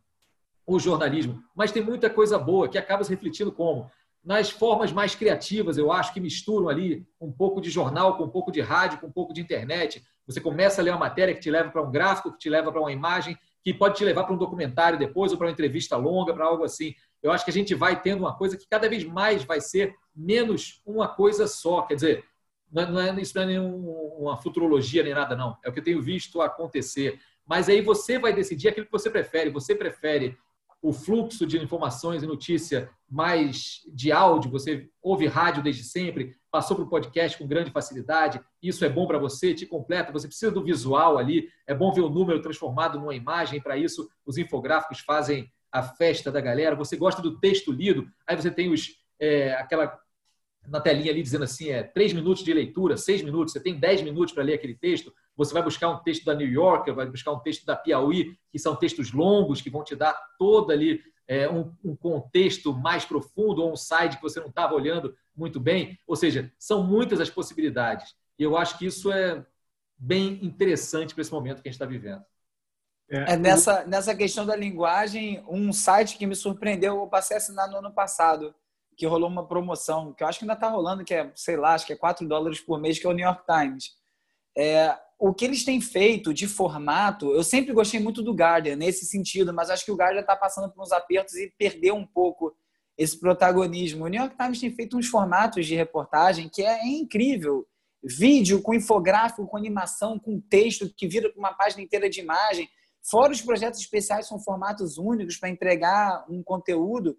o jornalismo. Mas tem muita coisa boa que acaba se refletindo como? nas formas mais criativas, eu acho que misturam ali um pouco de jornal com um pouco de rádio, com um pouco de internet. Você começa a ler uma matéria que te leva para um gráfico, que te leva para uma imagem, que pode te levar para um documentário depois ou para uma entrevista longa, para algo assim. Eu acho que a gente vai tendo uma coisa que cada vez mais vai ser menos uma coisa só. Quer dizer, não é, isso não é nenhuma futurologia nem nada, não. É o que eu tenho visto acontecer. Mas aí você vai decidir aquilo que você prefere. Você prefere o fluxo de informações e notícia mais de áudio, você ouve rádio desde sempre, passou para o podcast com grande facilidade, isso é bom para você, te completa, você precisa do visual ali, é bom ver o número transformado numa imagem, para isso os infográficos fazem a festa da galera, você gosta do texto lido, aí você tem os, é, aquela na telinha ali dizendo assim, é três minutos de leitura, seis minutos, você tem dez minutos para ler aquele texto, você vai buscar um texto da New Yorker, vai buscar um texto da Piauí, que são textos longos, que vão te dar todo ali é, um, um, contexto mais profundo, ou um site que você não estava olhando muito bem. Ou seja, são muitas as possibilidades. E eu acho que isso é bem interessante para esse momento que a gente está vivendo. É, é, nessa, nessa questão da linguagem, um site que me surpreendeu, eu passei a assinar no ano passado, que rolou uma promoção, que eu acho que ainda está rolando, que é, sei lá, acho que é 4 dólares por mês, que é o New York Times. É, o que eles têm feito de formato, eu sempre gostei muito do Guardian nesse sentido, mas acho que o Guardian está passando por uns apertos e perdeu um pouco esse protagonismo. O New York Times tem feito uns formatos de reportagem que é, incrível. Vídeo com infográfico, com animação, com texto que vira uma página inteira de imagem. Fora os projetos especiais, são formatos únicos para entregar um conteúdo.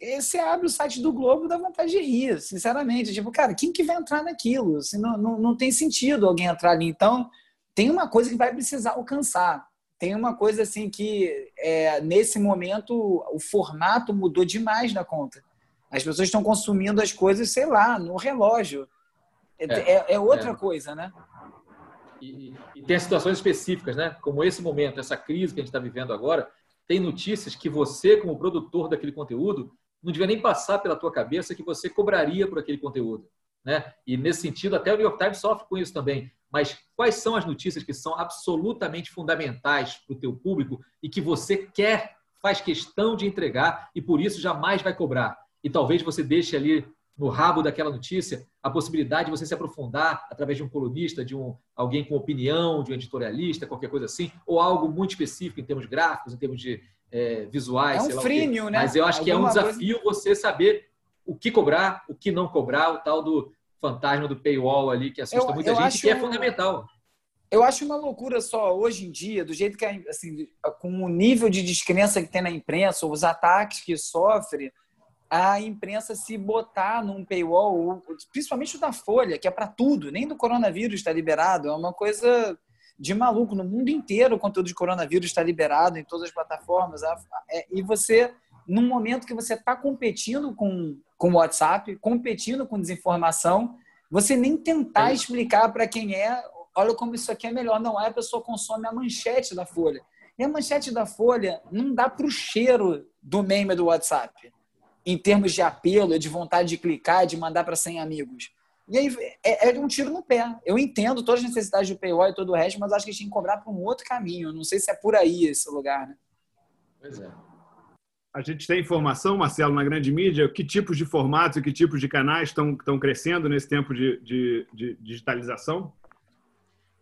Você abre o site do Globo dá vontade de rir, sinceramente. Tipo, cara, quem que vai entrar naquilo? Assim, não, não, não tem sentido alguém entrar ali. Então, tem uma coisa que vai precisar alcançar. Tem uma coisa assim que, é, nesse momento, o formato mudou demais na conta. As pessoas estão consumindo as coisas, sei lá, no relógio. É, é, é, é outra coisa, né? E, e, tem situações específicas, né? Como esse momento, essa crise que a gente está vivendo agora, tem notícias que você, como produtor daquele conteúdo, não devia nem passar pela tua cabeça que você cobraria por aquele conteúdo. Né? E nesse sentido, até o New York Times sofre com isso também. Mas quais são as notícias que são absolutamente fundamentais para o teu público e que você quer, faz questão de entregar e por isso jamais vai cobrar? E talvez você deixe ali no rabo daquela notícia a possibilidade de você se aprofundar através de um colunista, de um alguém com opinião, de um editorialista, qualquer coisa assim, ou algo muito específico em termos gráficos, em termos de é, visuais. É um freemium, né? Mas eu acho Alguma que é um desafio coisa... você saber o que cobrar, o que não cobrar, o tal do fantasma do paywall ali que assusta eu, muita eu gente, que é fundamental. Eu acho uma loucura só hoje em dia, do jeito que assim, com o nível de descrença que tem na imprensa, os ataques que sofre, a imprensa se botar num paywall, principalmente o da Folha, que é para tudo, nem do coronavírus está liberado, é uma coisa de maluco. No mundo inteiro o conteúdo de coronavírus está liberado em todas as plataformas. É, e você, num momento que você está competindo com, com o WhatsApp, competindo com desinformação, você nem tentar é. explicar para quem é, olha como isso aqui é melhor. Não é, a pessoa consome a manchete da Folha. E a manchete da Folha não dá para o cheiro do meme do WhatsApp em termos de apelo, de vontade de clicar, de mandar para 100 amigos. E aí é, é, um tiro no pé. Eu entendo todas as necessidades do paywall e todo o resto, mas acho que a gente tem que cobrar para um outro caminho. Não sei se é por aí esse lugar, né? Pois é. A gente tem informação, Marcelo, na grande mídia, que tipos de formatos e que tipos de canais estão, estão crescendo nesse tempo de, de, de digitalização?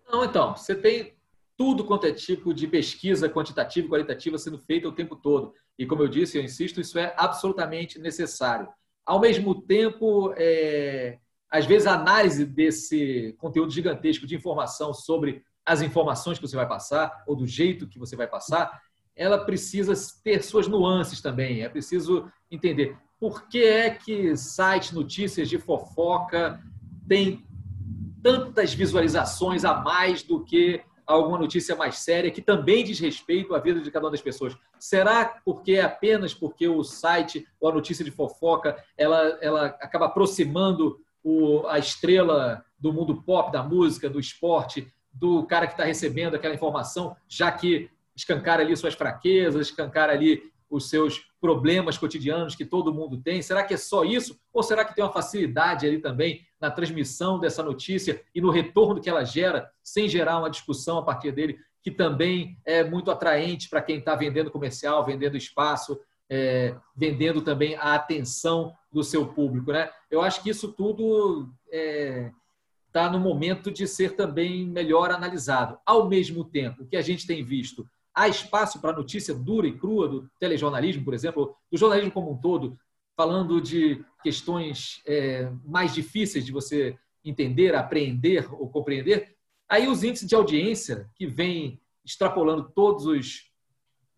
Não, então, você tem tudo quanto é tipo de pesquisa quantitativa e qualitativa sendo feita o tempo todo. E como eu disse, eu insisto, isso é absolutamente necessário. Ao mesmo tempo, é, às vezes a análise desse conteúdo gigantesco de informação sobre as informações que você vai passar ou do jeito que você vai passar, ela precisa ter suas nuances também. É preciso entender por que é que sites, notícias de fofoca têm tantas visualizações a mais do que alguma notícia mais séria que também diz respeito à vida de cada uma das pessoas. Será porque é apenas porque o site ou a notícia de fofoca ela, ela acaba aproximando o, a estrela do mundo pop, da música, do esporte, do cara que está recebendo aquela informação, já que escancara ali suas fraquezas, escancara ali os seus problemas cotidianos que todo mundo tem? Será que é só isso? Ou será que tem uma facilidade ali também na transmissão dessa notícia e no retorno que ela gera, sem gerar uma discussão a partir dele, que também é muito atraente para quem está vendendo comercial, vendendo espaço, é, vendendo também a atenção do seu público? Né? Eu acho que isso tudo está é, tá no momento de ser também melhor analisado. Ao mesmo tempo, o que a gente tem visto Há espaço para notícia dura e crua do telejornalismo, por exemplo, do jornalismo como um todo, falando de questões é, mais difíceis de você entender, apreender ou compreender. Aí os índices de audiência, que vem extrapolando todos os,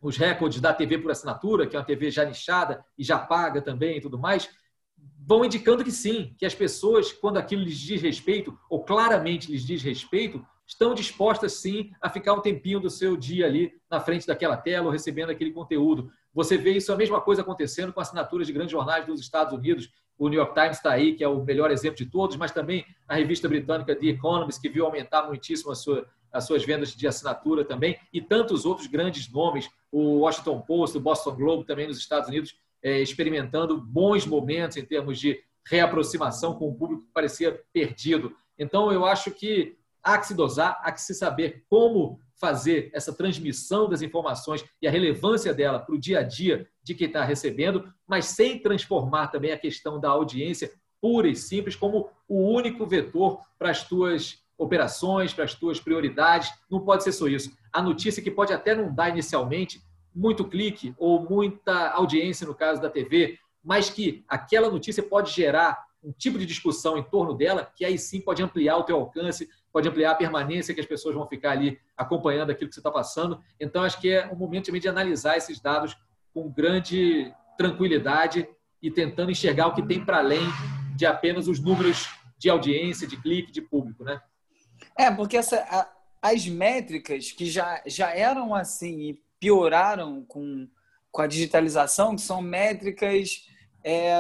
os recordes da TV por assinatura, que é uma TV já nichada e já paga também e tudo mais, vão indicando que sim, que as pessoas, quando aquilo lhes diz respeito, ou claramente lhes diz respeito, estão dispostas sim a ficar um tempinho do seu dia ali na frente daquela tela ou recebendo aquele conteúdo. Você vê isso a mesma coisa acontecendo com assinaturas de grandes jornais dos Estados Unidos. O New York Times está aí, que é o melhor exemplo de todos, mas também a revista britânica The Economist, que viu aumentar muitíssimo a sua, as suas vendas de assinatura também, e tantos outros grandes nomes, o Washington Post, o Boston Globe também nos Estados Unidos, é, experimentando bons momentos em termos de reaproximação com o público que parecia perdido. Então, eu acho que há que se dosar, há que se saber como fazer essa transmissão das informações e a relevância dela para o dia a dia de quem está recebendo, mas sem transformar também a questão da audiência pura e simples como o único vetor para as tuas operações, para as tuas prioridades. Não pode ser só isso. A notícia que pode até não dar inicialmente muito clique ou muita audiência no caso da TV, mas que aquela notícia pode gerar um tipo de discussão em torno dela, que aí sim pode ampliar o teu alcance, pode ampliar a permanência que as pessoas vão ficar ali acompanhando aquilo que você está passando. Então, acho que é um momento também de analisar esses dados com grande tranquilidade e tentando enxergar o que tem para além de apenas os números de audiência, de clique, de público, né? É, porque essa, a, as métricas que já, já eram assim e pioraram com, com a digitalização, que são métricas é,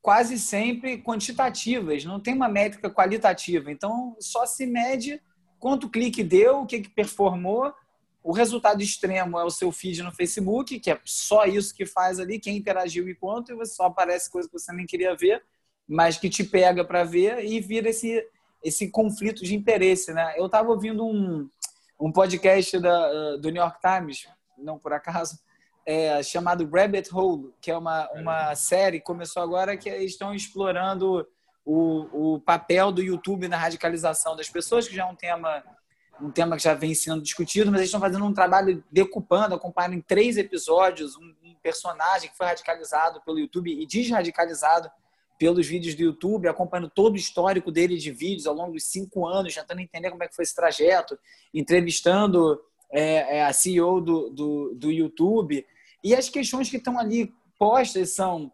quase sempre quantitativas, não tem uma métrica qualitativa. Então, só se mede quanto clique deu, o que, que performou. O resultado extremo é o seu feed no Facebook, que é só isso que faz ali, quem interagiu e quanto, e você só aparece coisa que você nem queria ver, mas que te pega para ver e vira esse, esse conflito de interesse. Né? Eu estava ouvindo um, um podcast da, do New York Times, não por acaso, é, chamado Rabbit Hole, que é uma, uma série que começou agora que eles estão explorando o, o papel do YouTube na radicalização das pessoas, que já é um tema um tema que já vem sendo discutido, mas eles estão fazendo um trabalho decupando, acompanhando em três episódios um, um personagem que foi radicalizado pelo YouTube e desradicalizado pelos vídeos do YouTube, acompanhando todo o histórico dele de vídeos ao longo dos cinco anos, tentando entender como é que foi esse trajeto, entrevistando é, é a CEO do, do, do YouTube. E as questões que estão ali postas são: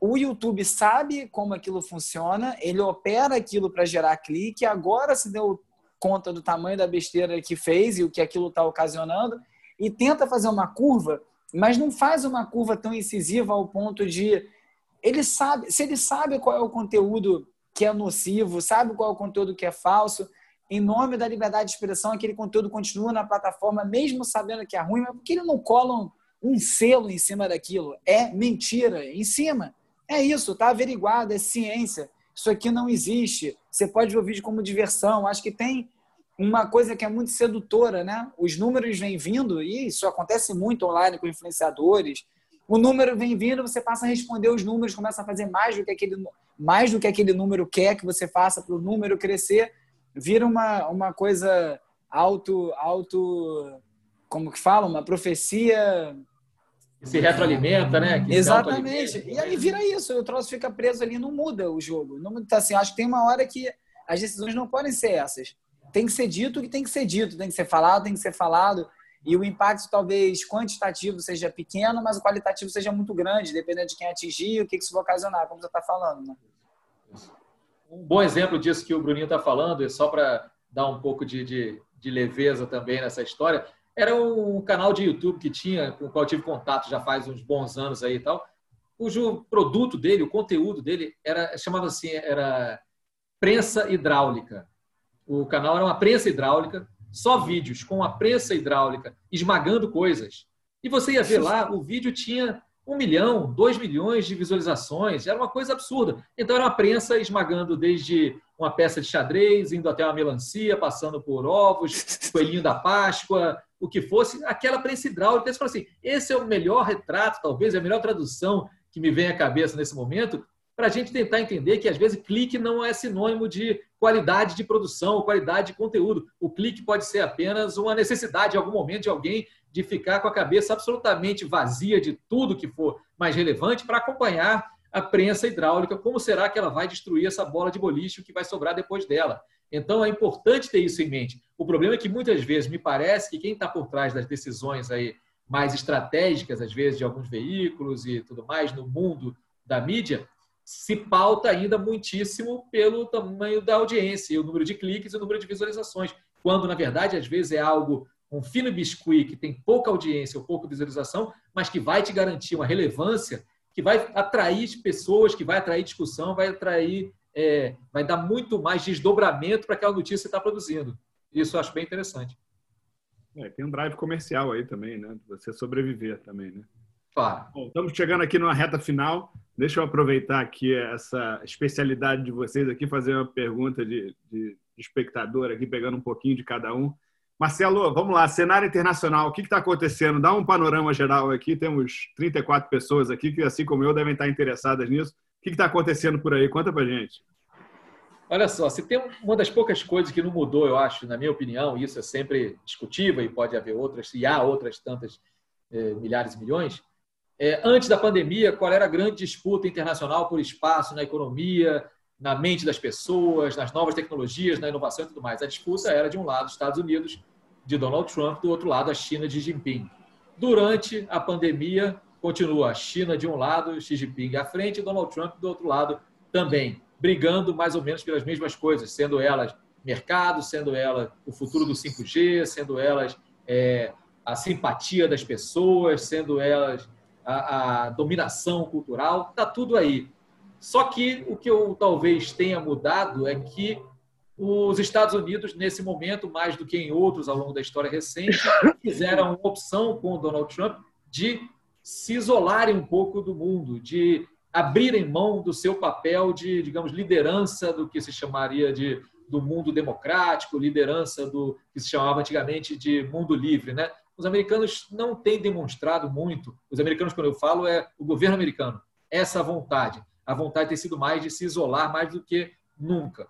o YouTube sabe como aquilo funciona, ele opera aquilo para gerar clique, agora se deu conta do tamanho da besteira que fez e o que aquilo está ocasionando, e tenta fazer uma curva, mas não faz uma curva tão incisiva ao ponto de ele sabe, se ele sabe qual é o conteúdo que é nocivo, sabe qual é o conteúdo que é falso, em nome da liberdade de expressão, aquele conteúdo continua na plataforma, mesmo sabendo que é ruim, mas por que ele não colam um selo em cima daquilo? É mentira, em cima. É isso, tá averiguado, é ciência. Isso aqui não existe. Você pode ver o vídeo como diversão. Acho que tem uma coisa que é muito sedutora, né? Os números vêm vindo, e isso acontece muito online com influenciadores. O número vem vindo, você passa a responder os números, começa a fazer mais do que aquele, mais do que aquele número quer que você faça para o número crescer vira uma, uma coisa auto, auto, como que fala? Uma profecia. Se retroalimenta, né? Que Exatamente. E aí vira isso, o troço fica preso ali, não muda o jogo. Não tá assim, acho que tem uma hora que as decisões não podem ser essas. Tem que ser dito o que tem que ser dito, tem que ser falado, tem que ser falado. E o impacto talvez quantitativo seja pequeno, mas o qualitativo seja muito grande, dependendo de quem atingir e o que isso vai ocasionar, como você está falando. Né? Um bom exemplo disso que o Bruninho está falando, e só para dar um pouco de, de, de, leveza também nessa história, era um canal de YouTube que tinha, com o qual eu tive contato já faz uns bons anos aí e tal, cujo produto dele, o conteúdo dele, era chamava assim, era prensa hidráulica. O canal era uma prensa hidráulica, só vídeos com a prensa hidráulica esmagando coisas. E você ia ver lá, o vídeo tinha um milhão, dois milhões de visualizações, era uma coisa absurda. Então era uma prensa esmagando desde uma peça de xadrez, indo até uma melancia, passando por ovos, [LAUGHS] coelhinho da Páscoa, o que fosse, aquela prensa hidráulica. Você fala assim, esse é o melhor retrato, talvez, é a melhor tradução que me vem à cabeça nesse momento, para a gente tentar entender que, às vezes, clique não é sinônimo de qualidade de produção qualidade de conteúdo. O clique pode ser apenas uma necessidade, em algum momento, de alguém de ficar com a cabeça absolutamente vazia de tudo que for mais relevante para acompanhar a prensa hidráulica, como será que ela vai destruir essa bola de boliche que vai sobrar depois dela. Então é importante ter isso em mente. O problema é que muitas vezes me parece que quem está por trás das decisões aí mais estratégicas, às vezes de alguns veículos e tudo mais no mundo da mídia, se pauta ainda muitíssimo pelo tamanho da audiência, o número de cliques e o número de visualizações, quando na verdade às vezes é algo um fino biscuit que tem pouca audiência ou pouca visualização, mas que vai te garantir uma relevância, que vai atrair pessoas, que vai atrair discussão, vai atrair, é, vai dar muito mais desdobramento para aquela notícia que você está produzindo. Isso eu acho bem interessante. É, tem um drive comercial aí também, né? Você sobreviver também, né? Claro. Bom, estamos chegando aqui numa reta final. Deixa eu aproveitar aqui essa especialidade de vocês aqui, fazer uma pergunta de, de espectador aqui, pegando um pouquinho de cada um. Marcelo, vamos lá, cenário internacional, o que está acontecendo? Dá um panorama geral aqui, temos 34 pessoas aqui que, assim como eu, devem estar interessadas nisso. O que está acontecendo por aí? Conta para gente. Olha só, se tem uma das poucas coisas que não mudou, eu acho, na minha opinião, isso é sempre discutível e pode haver outras, e há outras tantas eh, milhares e milhões. É, antes da pandemia, qual era a grande disputa internacional por espaço na economia, na mente das pessoas, nas novas tecnologias, na inovação e tudo mais? A disputa era, de um lado, Estados Unidos, de Donald Trump, do outro lado, a China de Xi Jinping. Durante a pandemia, continua a China de um lado, Xi Jinping à frente, e Donald Trump do outro lado também brigando mais ou menos pelas mesmas coisas, sendo elas mercado, sendo ela o futuro do 5G, sendo elas é, a simpatia das pessoas, sendo elas a, a dominação cultural, está tudo aí. Só que o que eu talvez tenha mudado é que os Estados Unidos, nesse momento, mais do que em outros ao longo da história recente, [LAUGHS] fizeram uma opção com o Donald Trump de se isolarem um pouco do mundo, de abrirem mão do seu papel de, digamos, liderança do que se chamaria de do mundo democrático, liderança do que se chamava antigamente de mundo livre, né? Os americanos não têm demonstrado muito, os americanos quando eu falo é o governo americano, essa vontade. A vontade tem sido mais de se isolar mais do que nunca.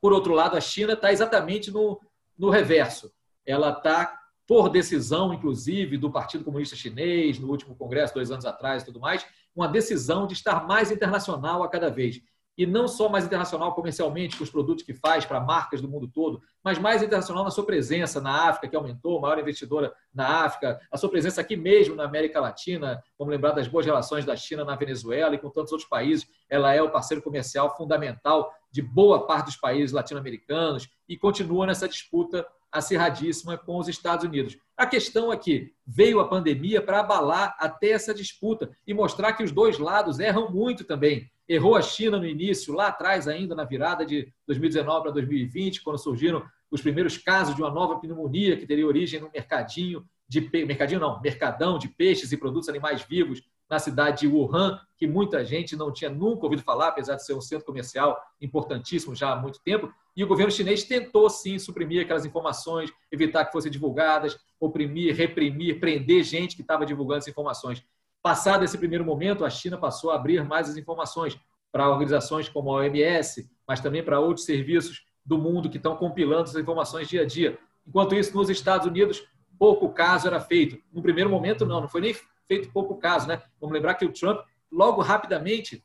Por outro lado, a China está exatamente no, no reverso. Ela está por decisão, inclusive, do Partido Comunista Chinês, no último congresso, dois anos atrás e tudo mais, uma decisão de estar mais internacional a cada vez. E não só mais internacional comercialmente, com os produtos que faz para marcas do mundo todo, mas mais internacional na sua presença na África, que aumentou, maior investidora na África, a sua presença aqui mesmo na América Latina, vamos lembrar das boas relações da China na Venezuela e com tantos outros países, ela é o parceiro comercial fundamental de boa parte dos países latino-americanos e continua nessa disputa acirradíssima com os Estados Unidos. A questão é que veio a pandemia para abalar até essa disputa e mostrar que os dois lados erram muito também. Errou a China no início, lá atrás ainda, na virada de 2019 para 2020, quando surgiram os primeiros casos de uma nova pneumonia que teria origem no mercadinho de mercadinho não, mercadão de peixes e produtos animais vivos na cidade de Wuhan, que muita gente não tinha nunca ouvido falar, apesar de ser um centro comercial importantíssimo já há muito tempo. E o governo chinês tentou sim suprimir aquelas informações, evitar que fossem divulgadas, oprimir, reprimir, prender gente que estava divulgando essas informações. Passado esse primeiro momento, a China passou a abrir mais as informações para organizações como a OMS, mas também para outros serviços do mundo que estão compilando essas informações dia a dia. Enquanto isso, nos Estados Unidos, pouco caso era feito. No primeiro momento, não, não foi nem feito pouco caso. Né? Vamos lembrar que o Trump, logo rapidamente,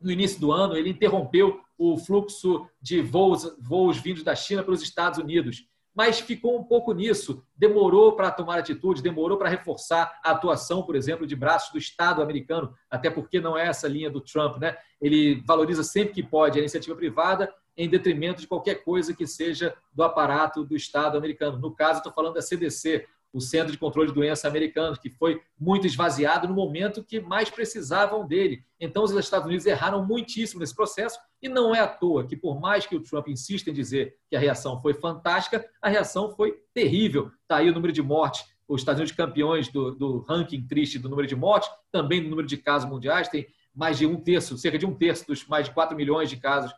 no início do ano, ele interrompeu o fluxo de voos, voos vindos da China para os Estados Unidos. Mas ficou um pouco nisso, demorou para tomar atitude, demorou para reforçar a atuação, por exemplo, de braços do Estado americano, até porque não é essa linha do Trump. Né? Ele valoriza sempre que pode a iniciativa privada em detrimento de qualquer coisa que seja do aparato do Estado americano. No caso, estou falando da CDC, o Centro de Controle de Doenças americano, que foi muito esvaziado no momento que mais precisavam dele. Então, os Estados Unidos erraram muitíssimo nesse processo, e não é à toa que, por mais que o Trump insista em dizer que a reação foi fantástica, a reação foi terrível. Está aí o número de mortes. Os Estados Unidos campeões do, do ranking triste do número de mortes, também do número de casos mundiais, tem mais de um terço, cerca de um terço dos mais de 4 milhões de casos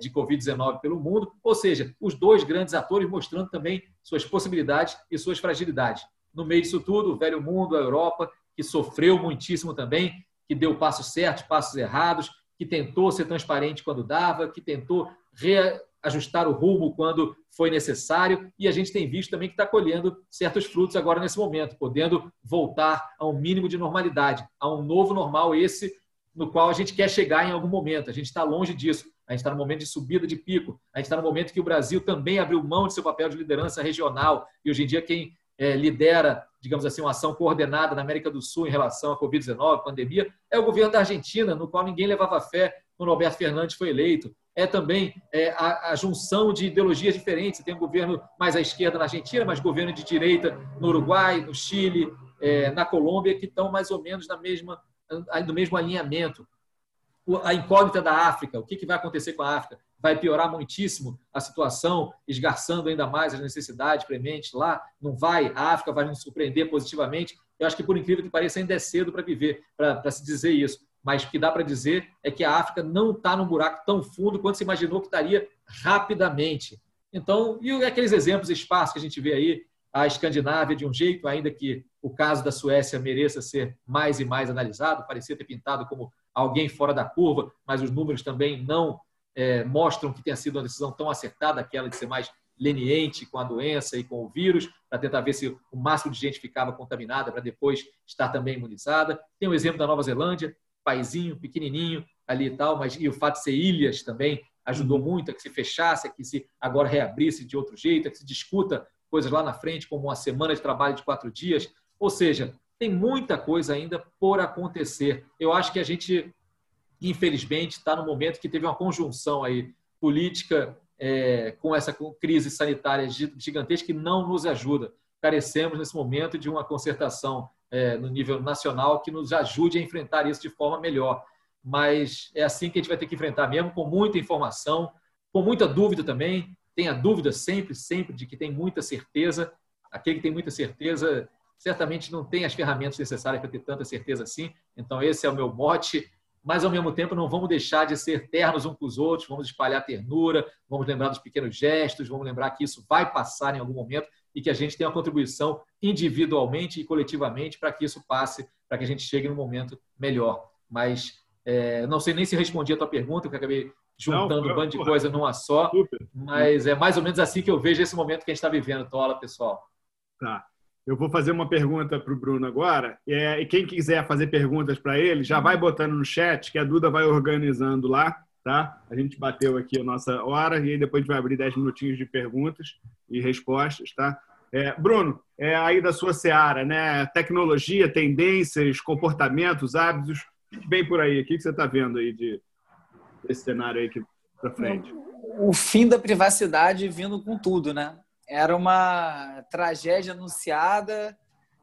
de Covid-19 pelo mundo, ou seja, os dois grandes atores mostrando também suas possibilidades e suas fragilidades. No meio disso tudo, o velho mundo, a Europa, que sofreu muitíssimo também, que deu passos certos, passos errados, que tentou ser transparente quando dava, que tentou reajustar o rumo quando foi necessário, e a gente tem visto também que está colhendo certos frutos agora nesse momento, podendo voltar a um mínimo de normalidade, a um novo normal, esse no qual a gente quer chegar em algum momento. A gente está longe disso a gente está no momento de subida de pico, a gente está no momento que o Brasil também abriu mão de seu papel de liderança regional, e hoje em dia quem é, lidera, digamos assim, uma ação coordenada na América do Sul em relação à Covid-19, pandemia, é o governo da Argentina, no qual ninguém levava fé quando Alberto Fernandes foi eleito. É também é, a, a, junção de ideologias diferentes. Tem um governo mais à esquerda na Argentina, mas governo de direita no Uruguai, no Chile, é, na Colômbia, que estão mais ou menos na mesma, no mesmo alinhamento a incógnita da África, o que, vai acontecer com a África? Vai piorar muitíssimo a situação, esgarçando ainda mais as necessidades prementes lá? Não vai? A África vai nos surpreender positivamente? Eu acho que, por incrível que pareça, ainda é cedo para viver, para se dizer isso. Mas o que dá para dizer é que a África não está num buraco tão fundo quanto se imaginou que estaria rapidamente. Então, e aqueles exemplos esparsos que a gente vê aí, a Escandinávia de um jeito, ainda que o caso da Suécia mereça ser mais e mais analisado, parecia ter pintado como alguém fora da curva, mas os números também não é, mostram que tenha sido uma decisão tão acertada, aquela de ser mais leniente com a doença e com o vírus, para tentar ver se o máximo de gente ficava contaminada para depois estar também imunizada. Tem o exemplo da Nova Zelândia, paizinho, pequenininho ali e tal, mas e o fato de ser ilhas também ajudou muito a que se fechasse, a que se agora reabrisse de outro jeito, a que se discuta coisas lá na frente, como uma semana de trabalho de quatro dias. Ou seja, tem muita coisa ainda por acontecer. Eu acho que a gente, infelizmente, está no momento que teve uma conjunção aí política é, com essa crise sanitária gigantesca que não nos ajuda. Carecemos, nesse momento, de uma concertação é, no nível nacional que nos ajude a enfrentar isso de forma melhor. Mas é assim que a gente vai ter que enfrentar mesmo, com muita informação, com muita dúvida também. Tenha dúvida sempre, sempre de que tem muita certeza. Aquele que tem muita certeza certamente não tem as ferramentas necessárias para ter tanta certeza assim. Então, esse é o meu mote mas ao mesmo tempo não vamos deixar de ser ternos uns com os outros, vamos espalhar ternura, vamos lembrar dos pequenos gestos, vamos lembrar que isso vai passar em algum momento e que a gente tem uma contribuição individualmente e coletivamente para que isso passe, para que a gente chegue num momento melhor. Mas é, não sei nem se respondi a tua pergunta, porque acabei juntando não, um bando de coisa numa só, super. mas é mais ou menos assim que eu vejo esse momento que a gente está vivendo, Tola, pessoal. Tá. Eu vou fazer uma pergunta para o Bruno agora. É, e quem quiser fazer perguntas para ele, já vai botando no chat, que a Duda vai organizando lá. Tá? A gente bateu aqui a nossa hora e depois a gente vai abrir 10 minutinhos de perguntas e respostas. Tá? É, Bruno, é aí da sua seara, né? tecnologia, tendências, comportamentos, hábitos, bem por aí. O que você está vendo aí de, desse cenário aí para frente? O fim da privacidade vindo com tudo, né? Era uma tragédia anunciada,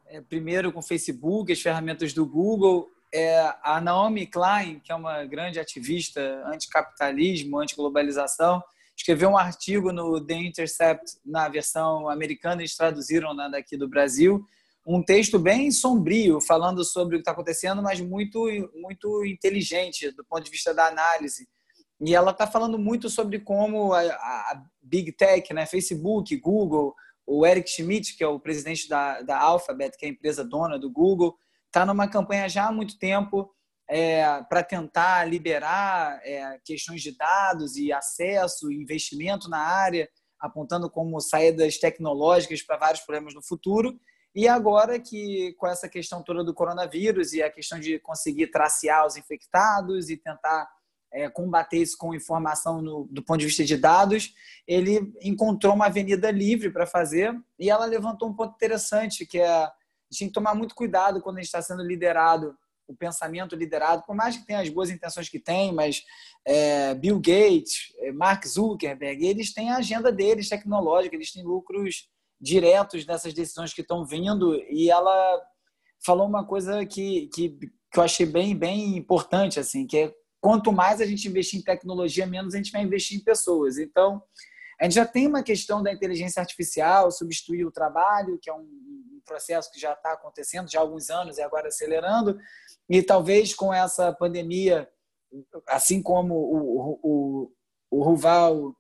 é, primeiro com o Facebook, as ferramentas do Google. É, a Naomi Klein, que é uma grande ativista anticapitalismo, antiglobalização, escreveu um artigo no The Intercept, na versão americana, eles traduziram daqui do Brasil, um texto bem sombrio, falando sobre o que está acontecendo, mas muito, muito inteligente do ponto de vista da análise. E ela está falando muito sobre como a, a, Big Tech, né, Facebook, Google, o Eric Schmidt, que é o presidente da, da Alphabet, que é a empresa dona do Google, está numa campanha já há muito tempo é, para tentar liberar é, questões de dados e acesso investimento na área, apontando como saídas tecnológicas para vários problemas no futuro. E agora que com essa questão toda do coronavírus e a questão de conseguir tracear os infectados e tentar é, combater isso com informação no, do ponto de vista de dados, ele encontrou uma avenida livre para fazer e ela levantou um ponto interessante, que é a gente tem que tomar muito cuidado quando a gente está sendo liderado, o pensamento liderado, por mais que tenha as boas intenções que tem, mas é, Bill Gates, é, Mark Zuckerberg, eles têm a agenda deles tecnológica, eles têm lucros diretos dessas decisões que estão vindo e ela falou uma coisa que, que, que eu achei bem, bem importante, assim, que é quanto mais a gente investir em tecnologia, menos a gente vai investir em pessoas. Então, a gente já tem uma questão da inteligência artificial substituir o trabalho, que é um processo que já está acontecendo já há alguns anos e agora acelerando. E talvez com essa pandemia, assim como o, o, o Ruval,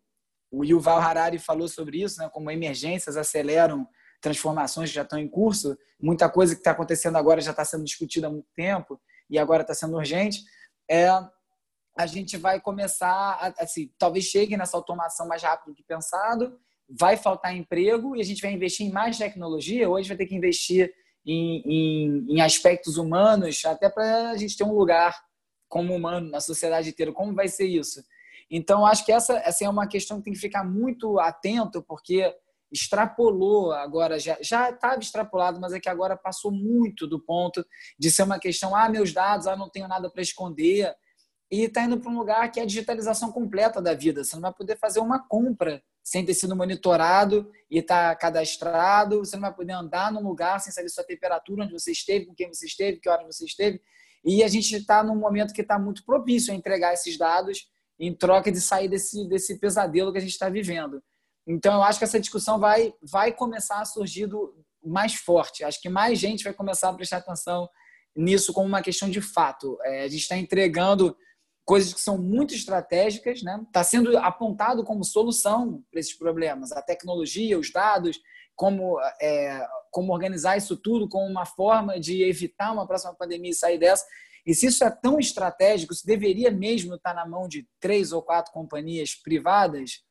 o Yuval Harari falou sobre isso, né, como emergências aceleram transformações que já estão em curso, muita coisa que está acontecendo agora já está sendo discutida há muito tempo e agora está sendo urgente. É, a gente vai começar, assim, talvez chegue nessa automação mais rápido do que pensado, vai faltar emprego e a gente vai investir em mais tecnologia, a gente vai ter que investir em, em, em aspectos humanos, até para a gente ter um lugar como humano na sociedade inteira. Como vai ser isso? Então, acho que essa, essa é uma questão que tem que ficar muito atento, porque extrapolou agora, já estava extrapolado, mas é que agora passou muito do ponto de ser uma questão, ah, meus dados, ah, não tenho nada para esconder, e está indo para um lugar que é a digitalização completa da vida. Você não vai poder fazer uma compra sem ter sido monitorado e estar tá cadastrado. Você não vai poder andar num lugar sem saber sua temperatura, onde você esteve, com quem você esteve, que hora você esteve. E a gente está num momento que está muito propício a entregar esses dados em troca de sair desse, desse pesadelo que a gente está vivendo. Então, eu acho que essa discussão vai, vai começar a surgir do, mais forte. Acho que mais gente vai começar a prestar atenção nisso como uma questão de fato. É, a gente está entregando coisas que são muito estratégicas, né? Está sendo apontado como solução para esses problemas, a tecnologia, os dados, como é, como organizar isso tudo como uma forma de evitar uma próxima pandemia e sair dessa. E se isso é tão estratégico, se deveria mesmo estar na mão de três ou quatro companhias privadas,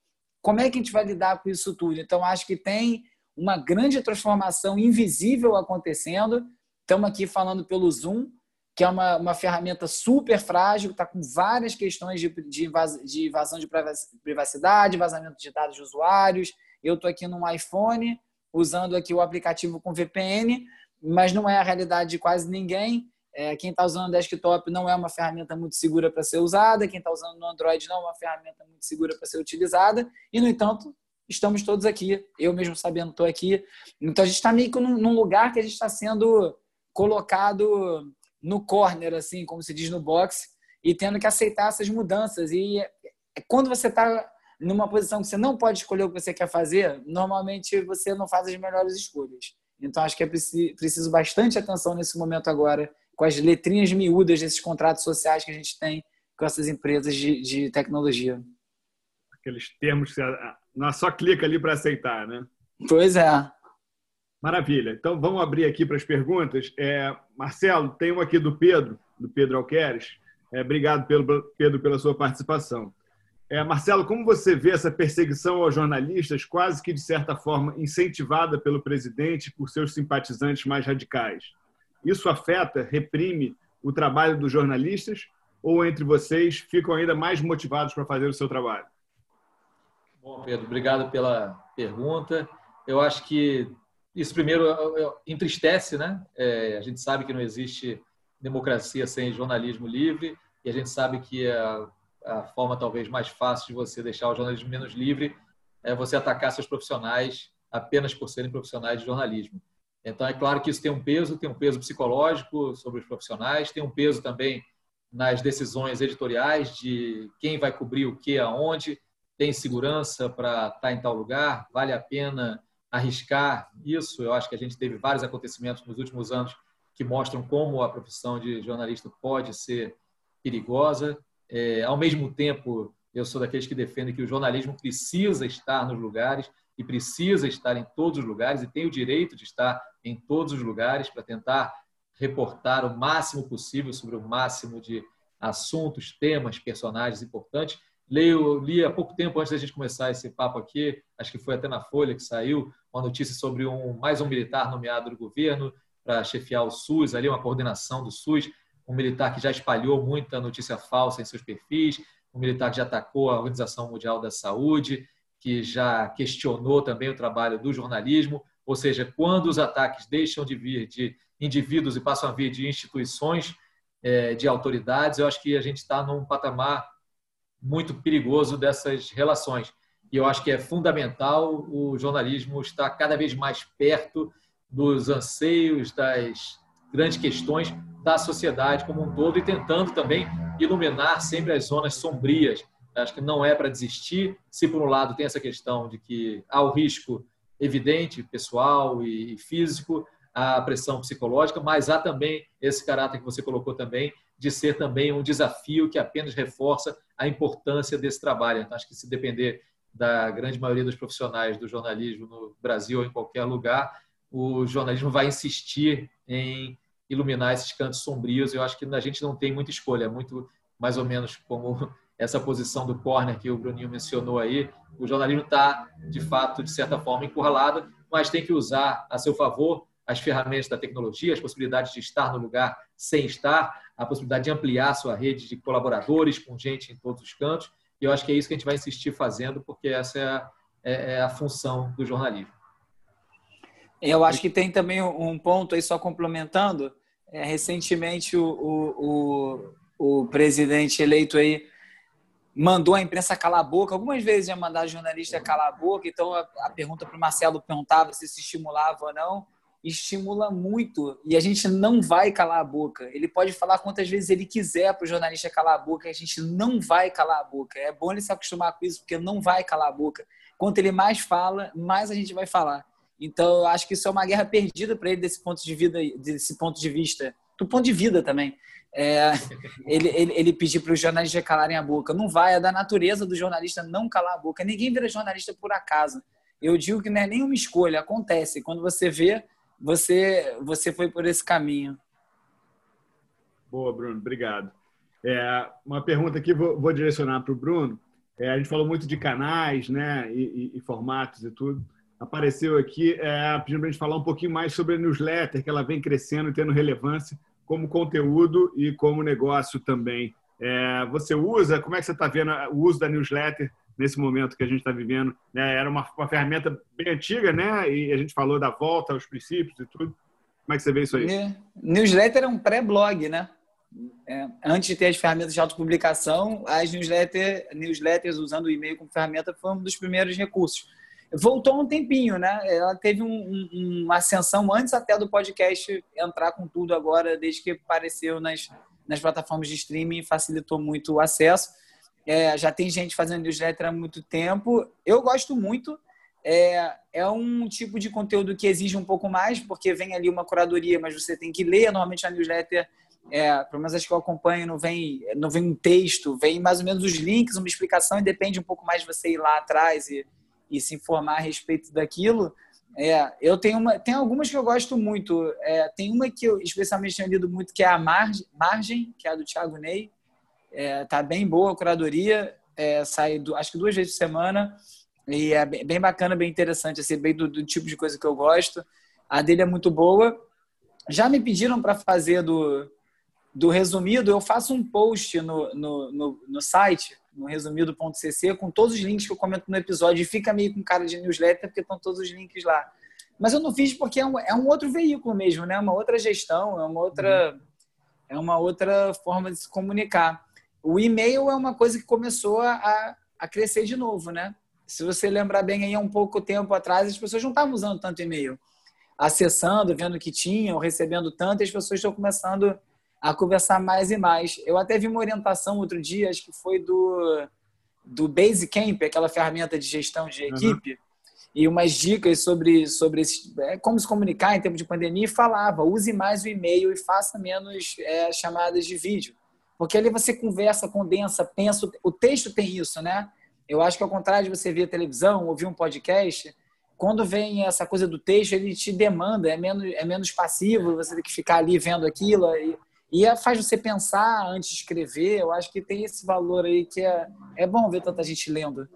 como é que a gente vai lidar com isso tudo? Então, acho que tem uma grande transformação invisível acontecendo. Estamos aqui falando pelo Zoom, que é uma, uma ferramenta super frágil, está com várias questões de, de, de invasão de privacidade, vazamento de dados de usuários. Eu estou aqui num iPhone, usando aqui o aplicativo com VPN, mas não é a realidade de quase ninguém. É, quem está usando desktop não é uma ferramenta muito segura para ser usada, quem está usando no Android não é uma ferramenta muito segura para ser utilizada, e, no entanto, estamos todos aqui, eu mesmo sabendo estou aqui. Então, a gente está meio que num, num lugar que a gente está sendo colocado no corner, assim, como se diz no boxe, e tendo que aceitar essas mudanças. E é, quando você está numa posição que você não pode escolher o que você quer fazer, normalmente você não faz as melhores escolhas. Então, acho que é preciso bastante atenção nesse momento agora, com as letrinhas miúdas desses contratos sociais que a gente tem com essas empresas de, de tecnologia. Aqueles termos que não só clica ali para aceitar, né? Pois é. Maravilha. Então, vamos abrir aqui para as perguntas. É, Marcelo, tem uma aqui do Pedro, do Pedro Alqueres. É, obrigado, pelo, Pedro, pela sua participação. É, Marcelo, como você vê essa perseguição aos jornalistas, quase que de certa forma incentivada pelo presidente por seus simpatizantes mais radicais? Isso afeta, reprime o trabalho dos jornalistas ou entre vocês ficam ainda mais motivados para fazer o seu trabalho? Bom, Pedro, obrigado pela pergunta. Eu acho que isso primeiro entristece, né? É, a gente sabe que não existe democracia sem jornalismo livre e a gente sabe que a a forma talvez mais fácil de você deixar o jornalismo menos livre é você atacar seus profissionais apenas por serem profissionais de jornalismo. Então, é claro que isso tem um peso, tem um peso psicológico sobre os profissionais, tem um peso também nas decisões editoriais de quem vai cobrir o que aonde, tem segurança para estar em tal lugar, vale a pena arriscar isso. Eu acho que a gente teve vários acontecimentos nos últimos anos que mostram como a profissão de jornalista pode ser perigosa. É, ao mesmo tempo, eu sou daqueles que defendem que o jornalismo precisa estar nos lugares e precisa estar em todos os lugares e tem o direito de estar em todos os lugares para tentar reportar o máximo possível sobre o máximo de assuntos, temas, personagens importantes. Leio, li há pouco tempo antes da gente começar esse papo aqui, acho que foi até na Folha que saiu uma notícia sobre um mais um militar nomeado do governo para chefiar o SUS, ali uma coordenação do SUS um militar que já espalhou muita notícia falsa em seus perfis, um militar que já atacou a Organização Mundial da Saúde, que já questionou também o trabalho do jornalismo. Ou seja, quando os ataques deixam de vir de indivíduos e passam a vir de instituições, é, de autoridades, eu acho que a gente está num patamar muito perigoso dessas relações. E eu acho que é fundamental o jornalismo estar cada vez mais perto dos anseios, das grandes questões da sociedade como um todo e tentando também iluminar sempre as zonas sombrias. Acho que não é para desistir. Se, por um lado, tem essa questão de que há o risco evidente, pessoal e físico, a pressão psicológica, mas há também esse caráter que você colocou também, de ser também um desafio que apenas reforça a importância desse trabalho. Então, acho que se depender da grande maioria dos profissionais do jornalismo no Brasil ou em qualquer lugar, o jornalismo vai insistir em iluminar esses cantos sombrios. Eu acho que a gente não tem muita escolha, é muito mais ou menos como [LAUGHS] essa posição do corner que o Bruninho mencionou aí. O jornalismo está, de fato, de certa forma, encurralado, mas tem que usar a seu favor as ferramentas da tecnologia, as possibilidades de estar no lugar sem estar, a possibilidade de ampliar sua rede de colaboradores com gente em todos os cantos. E eu acho que é isso que a gente vai insistir fazendo, porque essa é a, é, é a função do jornalismo. Eu acho que tem também um ponto aí, só complementando. É, recentemente, o, o, o, o, presidente eleito aí mandou a imprensa calar a boca. Algumas vezes já mandaram jornalista calar a boca. Então, a, a pergunta para o Marcelo perguntava se se estimulava ou não. Estimula muito e a gente não vai calar a boca. Ele pode falar quantas vezes ele quiser para o jornalista calar a boca, a gente não vai calar a boca. É bom ele se acostumar com isso, porque não vai calar a boca. Quanto ele mais fala, mais a gente vai falar. Então, eu acho que isso é uma guerra perdida para ele desse ponto de vida, desse ponto de vista, do ponto de vida também. É, ele, ele, ele pedir para os jornalistas calarem a boca. Não vai, é da natureza do jornalista não calar a boca. Ninguém vira jornalista por acaso. Eu digo que não é nenhuma escolha, acontece. Quando você vê, você, você foi por esse caminho. Boa, Bruno, obrigado. É, uma pergunta aqui, vou, vou direcionar para o Bruno. É, a gente falou muito de canais, né, e, e, e formatos e tudo. Apareceu aqui é, pedindo para a gente falar um pouquinho mais sobre a newsletter, que ela vem crescendo e tendo relevância como conteúdo e como negócio também. É, você usa? Como é que você está vendo o uso da newsletter nesse momento que a gente está vivendo? É, era uma, uma, ferramenta bem antiga, né? E a gente falou da volta aos princípios e tudo. Como é que você vê isso aí? Newsletter é um pré-blog, né? É, antes de ter as ferramentas de autopublicação, as newsletter, newsletters usando o e-mail como ferramenta foi um dos primeiros recursos. Voltou um tempinho, né? Ela teve um, um, uma ascensão antes até do podcast entrar com tudo agora, desde que apareceu nas, nas plataformas de streaming, facilitou muito o acesso. É, já tem gente fazendo newsletter há muito tempo. Eu gosto muito. É, é um tipo de conteúdo que exige um pouco mais, porque vem ali uma curadoria, mas você tem que ler. Normalmente a newsletter é, pelo menos as que eu acompanho, não vem, não vem um texto, vem mais ou menos os links, uma explicação, e depende um pouco mais de você ir lá atrás e, e se informar a respeito daquilo. É, eu tenho uma, tem algumas que eu gosto muito. É, tem uma que eu especialmente tenho lido muito, que é a Margem, Margem que é a do Thiago Ney. É, tá bem boa a curadoria, é, sai do, acho que duas vezes por semana. E é bem, bacana, bem interessante, assim, bem do, do tipo de coisa que eu gosto. A dele é muito boa. Já me pediram para fazer do, do resumido, eu faço um post no, no, no, no site, no resumido.cc, com todos os links que eu comento no episódio. E fica meio com cara de newsletter, porque estão todos os links lá. Mas eu não fiz porque é um, é um outro veículo mesmo, né? Uma outra gestão, é uma outra, uhum. é uma outra forma de se comunicar. O e-mail é uma coisa que começou a, a crescer de novo, né? Se você lembrar bem, aí há um pouco tempo atrás, as pessoas não estavam usando tanto e-mail. Acessando, vendo que tinham, recebendo tanto, as pessoas estão começando a conversar mais e mais. Eu até vi uma orientação outro dia, acho que foi do, do Basecamp, aquela ferramenta de gestão de equipe, uhum. e umas dicas sobre, sobre esse, é, como se comunicar em tempo de pandemia, e falava, use mais o e-mail e faça menos é, chamadas de vídeo. Porque ali você conversa, condensa, pensa. O texto tem isso, né? Eu acho que ao contrário de você ver televisão, ouvir um podcast, quando vem essa coisa do texto, ele te demanda, é menos, é menos passivo, você tem que ficar ali vendo aquilo. E, e é, faz você pensar antes de escrever. Eu acho que tem esse valor aí que é, é bom ver tanta gente lendo.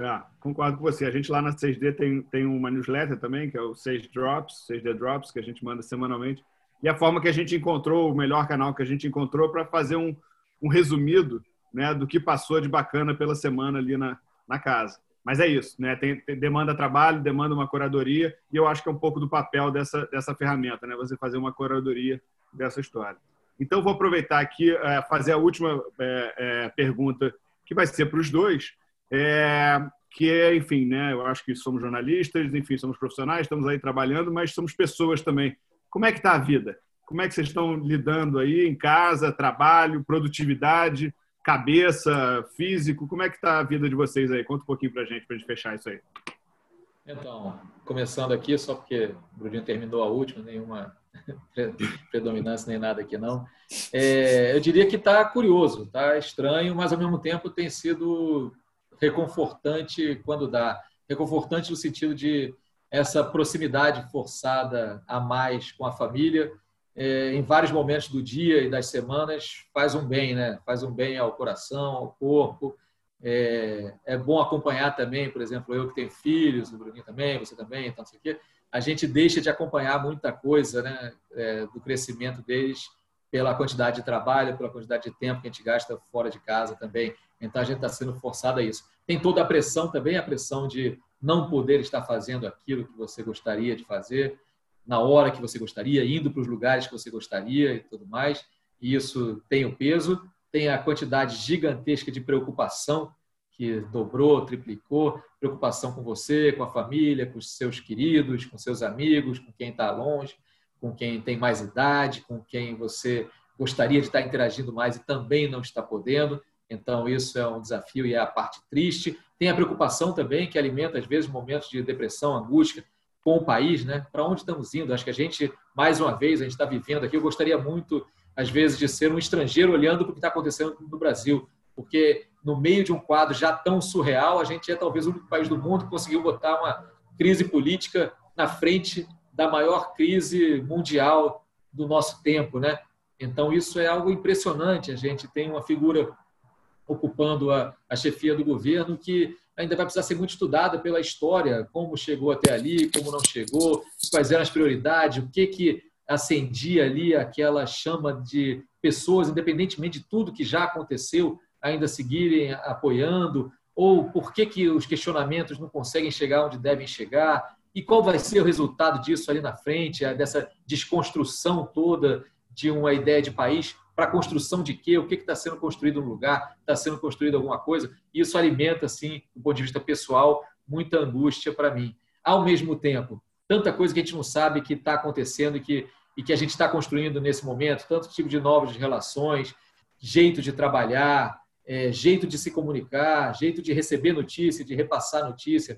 É, concordo com você. A gente lá na 6D tem, tem uma newsletter também, que é o 6 Drops, 6D Drops, que a gente manda semanalmente. E a forma que a gente encontrou, o melhor canal que a gente encontrou para fazer um, um resumido né, do que passou de bacana pela semana ali na, na casa. Mas é isso, né? Tem, tem, demanda trabalho, demanda uma curadoria, e eu acho que é um pouco do papel dessa, dessa ferramenta, né? Você fazer uma curadoria dessa história. Então, vou aproveitar aqui é, fazer a última é, é, pergunta, que vai ser para os dois, é, que é, enfim, né, eu acho que somos jornalistas, enfim, somos profissionais, estamos aí trabalhando, mas somos pessoas também. Como é que está a vida? Como é que vocês estão lidando aí em casa, trabalho, produtividade, cabeça, físico? Como é que está a vida de vocês aí? Conta um pouquinho para a gente, para a gente fechar isso aí. Então, começando aqui, só porque o Bruninho terminou a última, nenhuma [LAUGHS] predominância nem nada aqui não. É, eu diria que está curioso, está estranho, mas ao mesmo tempo tem sido reconfortante quando dá. Reconfortante no sentido de essa proximidade forçada a mais com a família, é, em vários momentos do dia e das semanas, faz um bem, né? Faz um bem ao coração, ao corpo. É, é bom acompanhar também, por exemplo, eu que tenho filhos, o Bruninho também, você também, então, não sei o quê a gente deixa de acompanhar muita coisa né, é, do crescimento deles pela quantidade de trabalho, pela quantidade de tempo que a gente gasta fora de casa também. Então a gente está sendo forçado a isso. Tem toda a pressão também, a pressão de não poder estar fazendo aquilo que você gostaria de fazer na hora que você gostaria, indo para os lugares que você gostaria e tudo mais. E isso tem o peso, tem a quantidade gigantesca de preocupação que dobrou, triplicou, preocupação com você, com a família, com os seus queridos, com seus amigos, com quem está longe, com quem tem mais idade, com quem você gostaria de estar interagindo mais e também não está podendo. Então, isso é um desafio e é a parte triste. Tem a preocupação também que alimenta, às vezes, momentos de depressão, angústia com o país, né? Para onde estamos indo? Acho que a gente, mais uma vez, a gente está vivendo aqui. Eu gostaria muito, às vezes, de ser um estrangeiro olhando para o que está acontecendo no Brasil porque no meio de um quadro já tão surreal, a gente é talvez o único país do mundo que conseguiu botar uma crise política na frente da maior crise mundial do nosso tempo, né? Então, isso é algo impressionante. A gente tem uma figura ocupando a, a chefia do governo que ainda vai precisar ser muito estudada pela história, como chegou até ali, como não chegou, quais eram as prioridades, o que que acendia ali aquela chama de pessoas, independentemente de tudo que já aconteceu, ainda seguirem apoiando, ou por que, que os questionamentos não conseguem chegar onde devem chegar, e qual vai ser o resultado disso ali na frente, dessa desconstrução toda de uma ideia de país para a construção de quê? O que está sendo construído no lugar? Está sendo construído alguma coisa? Isso alimenta, assim, do ponto de vista pessoal, muita angústia para mim. Ao mesmo tempo, tanta coisa que a gente não sabe que está acontecendo e que, e que a gente está construindo nesse momento, tanto tipo de novas relações, jeito de trabalhar, é, jeito de se comunicar, jeito de receber notícia, de repassar notícia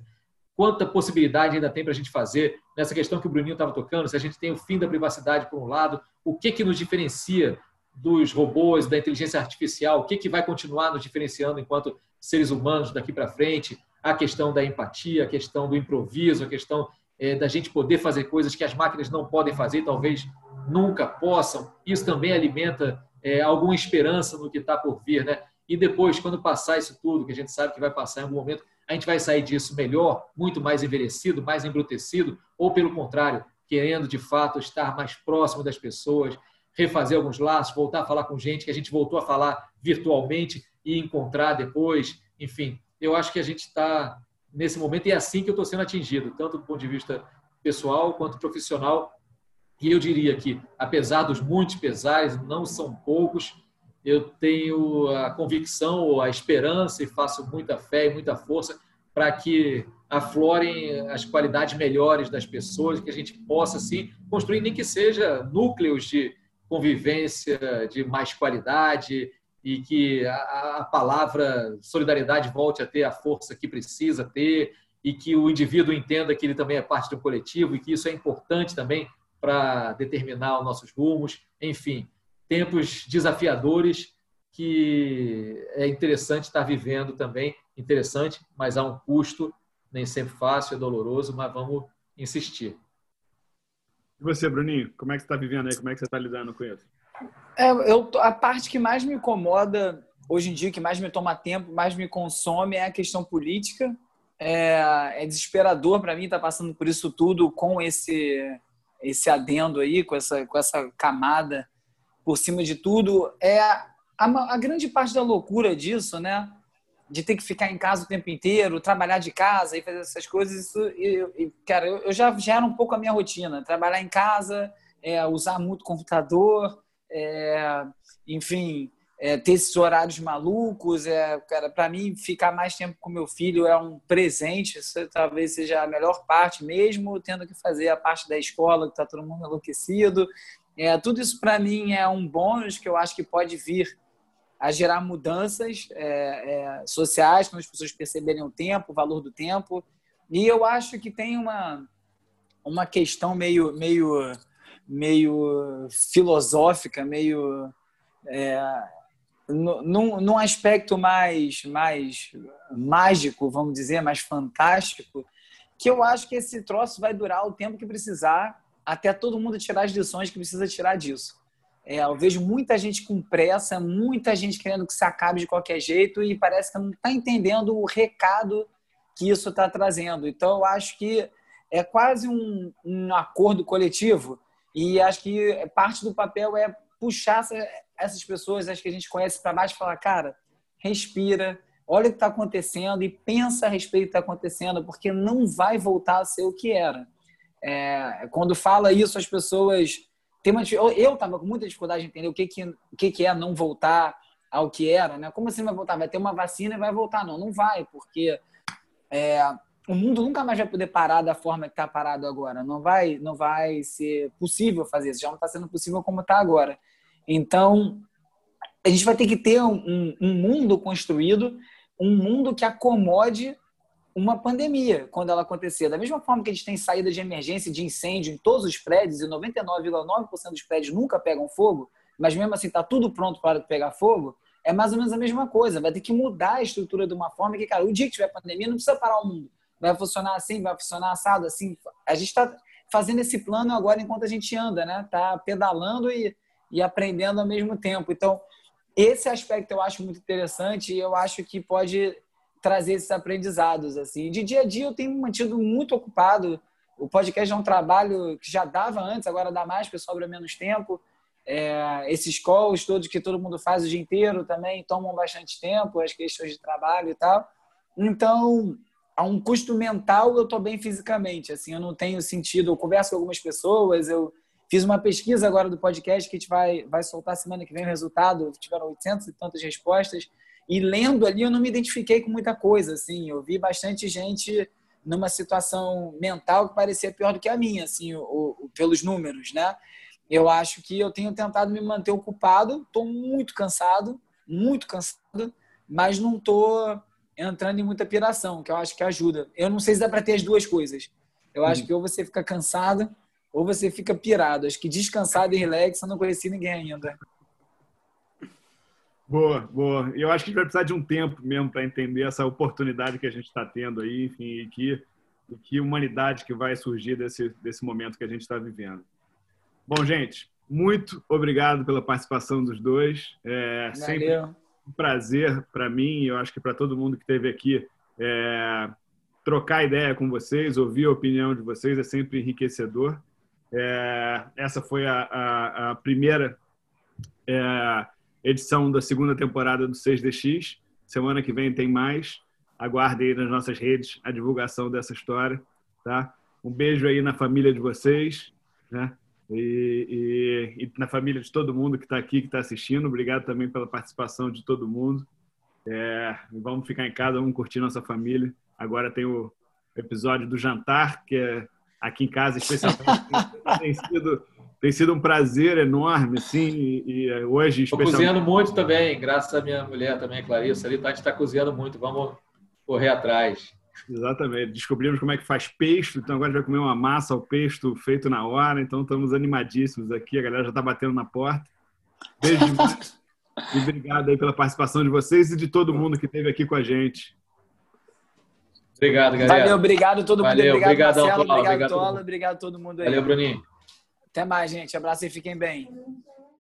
quanta possibilidade ainda tem para a gente fazer nessa questão que o Bruninho estava tocando, se a gente tem o fim da privacidade por um lado, o que, que nos diferencia dos robôs, da inteligência artificial, o que, que vai continuar nos diferenciando enquanto seres humanos daqui para frente, a questão da empatia, a questão do improviso, a questão é, da gente poder fazer coisas que as máquinas não podem fazer, talvez nunca possam. Isso também alimenta é, alguma esperança no que está por vir, né? E depois, quando passar isso tudo, que a gente sabe que vai passar em algum momento, a gente vai sair disso melhor, muito mais envelhecido, mais embrutecido, ou pelo contrário, querendo de fato estar mais próximo das pessoas, refazer alguns laços, voltar a falar com gente que a gente voltou a falar virtualmente e encontrar depois. Enfim, eu acho que a gente está nesse momento e é assim que eu estou sendo atingido, tanto do ponto de vista pessoal quanto profissional. E eu diria que, apesar dos muitos pesares, não são poucos, eu tenho a convicção, a esperança e faço muita fé e muita força para que aflorem as qualidades melhores das pessoas, que a gente possa, assim, construir, nem que seja núcleos de convivência de mais qualidade e que a, a palavra solidariedade volte a ter a força que precisa ter e que o indivíduo entenda que ele também é parte do coletivo e que isso é importante também para determinar os nossos rumos. Enfim, tempos desafiadores que é interessante estar vivendo também. Interessante, mas há um custo, nem sempre fácil, é doloroso, mas vamos insistir. E você, Bruninho, como é que você está vivendo aí? Como é que você está lidando com isso? É, eu, a parte que mais me incomoda hoje em dia, que mais me toma tempo, mais me consome, é a questão política. É, é desesperador para mim estar tá passando por isso tudo com esse esse adendo aí, com essa, com essa camada por cima de tudo, é a, a, grande parte da loucura disso, né? De ter que ficar em casa o tempo inteiro, trabalhar de casa e fazer essas coisas. Isso, e, e, cara, eu, eu já gera um pouco a minha rotina. Trabalhar em casa, é, usar muito computador, é, enfim, é, ter esses horários malucos. É, cara, para mim, ficar mais tempo com meu filho é um presente. Isso talvez seja a melhor parte, mesmo tendo que fazer a parte da escola, que está todo mundo enlouquecido. É, tudo isso para mim é um bônus que eu acho que pode vir a gerar mudanças é, é, sociais, quando as pessoas perceberem o tempo, o valor do tempo. E eu acho que tem uma, uma questão meio, meio, meio filosófica, meio. É, num, num aspecto mais, mais mágico, vamos dizer, mais fantástico, que eu acho que esse troço vai durar o tempo que precisar até todo mundo tirar as lições que precisa tirar disso. É, eu vejo muita gente com pressa, muita gente querendo que se acabe de qualquer jeito e parece que não está entendendo o recado que isso está trazendo. Então, eu acho que é quase um, um, acordo coletivo e acho que parte do papel é puxar essas pessoas, as que a gente conhece para baixo e falar, cara, respira, olha o que está acontecendo e pensa a respeito do que está acontecendo, porque não vai voltar a ser o que era. É, quando fala isso, as pessoas têm uma eu estava com muita dificuldade de entender o que que, o que que é não voltar ao que era, né? Como assim vai voltar? Vai ter uma vacina e vai voltar? Não, não vai, porque é, o mundo nunca mais vai poder parar da forma que está parado agora. Não vai, não vai ser possível fazer isso. Já não está sendo possível como está agora. Então, a gente vai ter que ter um, um mundo construído, um mundo que acomode uma pandemia quando ela acontecer. Da mesma forma que a gente tem saída de emergência de incêndio em todos os prédios e 99,9% dos prédios nunca pegam fogo, mas mesmo assim está tudo pronto para pegar fogo, é mais ou menos a mesma coisa. Vai ter que mudar a estrutura de uma forma que, cara, o dia que tiver pandemia não precisa parar o mundo. Vai funcionar assim, vai funcionar assado, assim. A gente está fazendo esse plano agora enquanto a gente anda, né? Tá pedalando e, e aprendendo ao mesmo tempo. Então, esse aspecto eu acho muito interessante e eu acho que pode trazer esses aprendizados. assim. De dia a dia eu tenho mantido muito ocupado. O podcast é um trabalho que já dava antes, agora dá mais, porque sobra menos tempo. É, esses calls todos que todo mundo faz o dia inteiro também tomam bastante tempo, as questões de trabalho e tal. Então, a um custo mental, eu estou bem fisicamente. Assim, eu não tenho sentido. Eu converso com algumas pessoas, eu fiz uma pesquisa agora do podcast que a gente vai, vai soltar semana que vem o resultado. Tiveram 800 e tantas respostas. E lendo ali, eu não me identifiquei com muita coisa. Assim, eu vi bastante gente numa situação mental que parecia pior do que a minha, assim, o, o, pelos números, né? Eu acho que eu tenho tentado me manter ocupado. Estou muito cansado, muito cansado, mas não estou entrando em muita piração, que eu acho que ajuda. Eu não sei se dá para ter as duas coisas. Eu acho uhum. que ou você fica cansado ou você fica pirado. Acho que descansado e relax eu não conheci ninguém ainda. Boa, boa. Eu acho que a gente vai precisar de um tempo mesmo para entender essa oportunidade que a gente está tendo aí, enfim, e que, e que humanidade que vai surgir desse, desse momento que a gente está vivendo. Bom, gente, muito obrigado pela participação dos dois. É Valeu. sempre um prazer para mim, eu acho que para todo mundo que esteve aqui, é, trocar ideia com vocês, ouvir a opinião de vocês é sempre enriquecedor. É, essa foi a, a, a primeira é, edição da segunda temporada do 6DX. Semana que vem tem mais. Aguardem aí nas nossas redes a divulgação dessa história. Tá? Um beijo aí na família de vocês. Né? e, e, e na família de todo mundo que está aqui, que está assistindo. Obrigado também pela participação de todo mundo. É, vamos ficar em casa, vamos curtir nossa família. Agora tem o episódio do jantar, que é aqui em casa, especialmente. [LAUGHS] tem, sido, tem sido um prazer enorme, assim, e, e hoje... Estou cozinhando muito também, graças à minha mulher também, Clarissa. Ali, tá, a gente está cozinhando muito, vamos correr atrás. Exatamente. Descobrimos como é que faz pesto, então agora a gente vai comer uma massa ao pesto feito na hora, então estamos animadíssimos aqui, a galera já está batendo na porta. Beijo [LAUGHS] e obrigado aí pela participação de vocês e de todo mundo que esteve aqui com a gente. Obrigado, galera. Valeu, obrigado todo mundo. Valeu, obrigado, obrigadão, Marcelo, Tola, obrigado, obrigado, Tola, obrigado todo mundo aí. Valeu, Bruninho. Até mais, gente. Abraço e fiquem bem.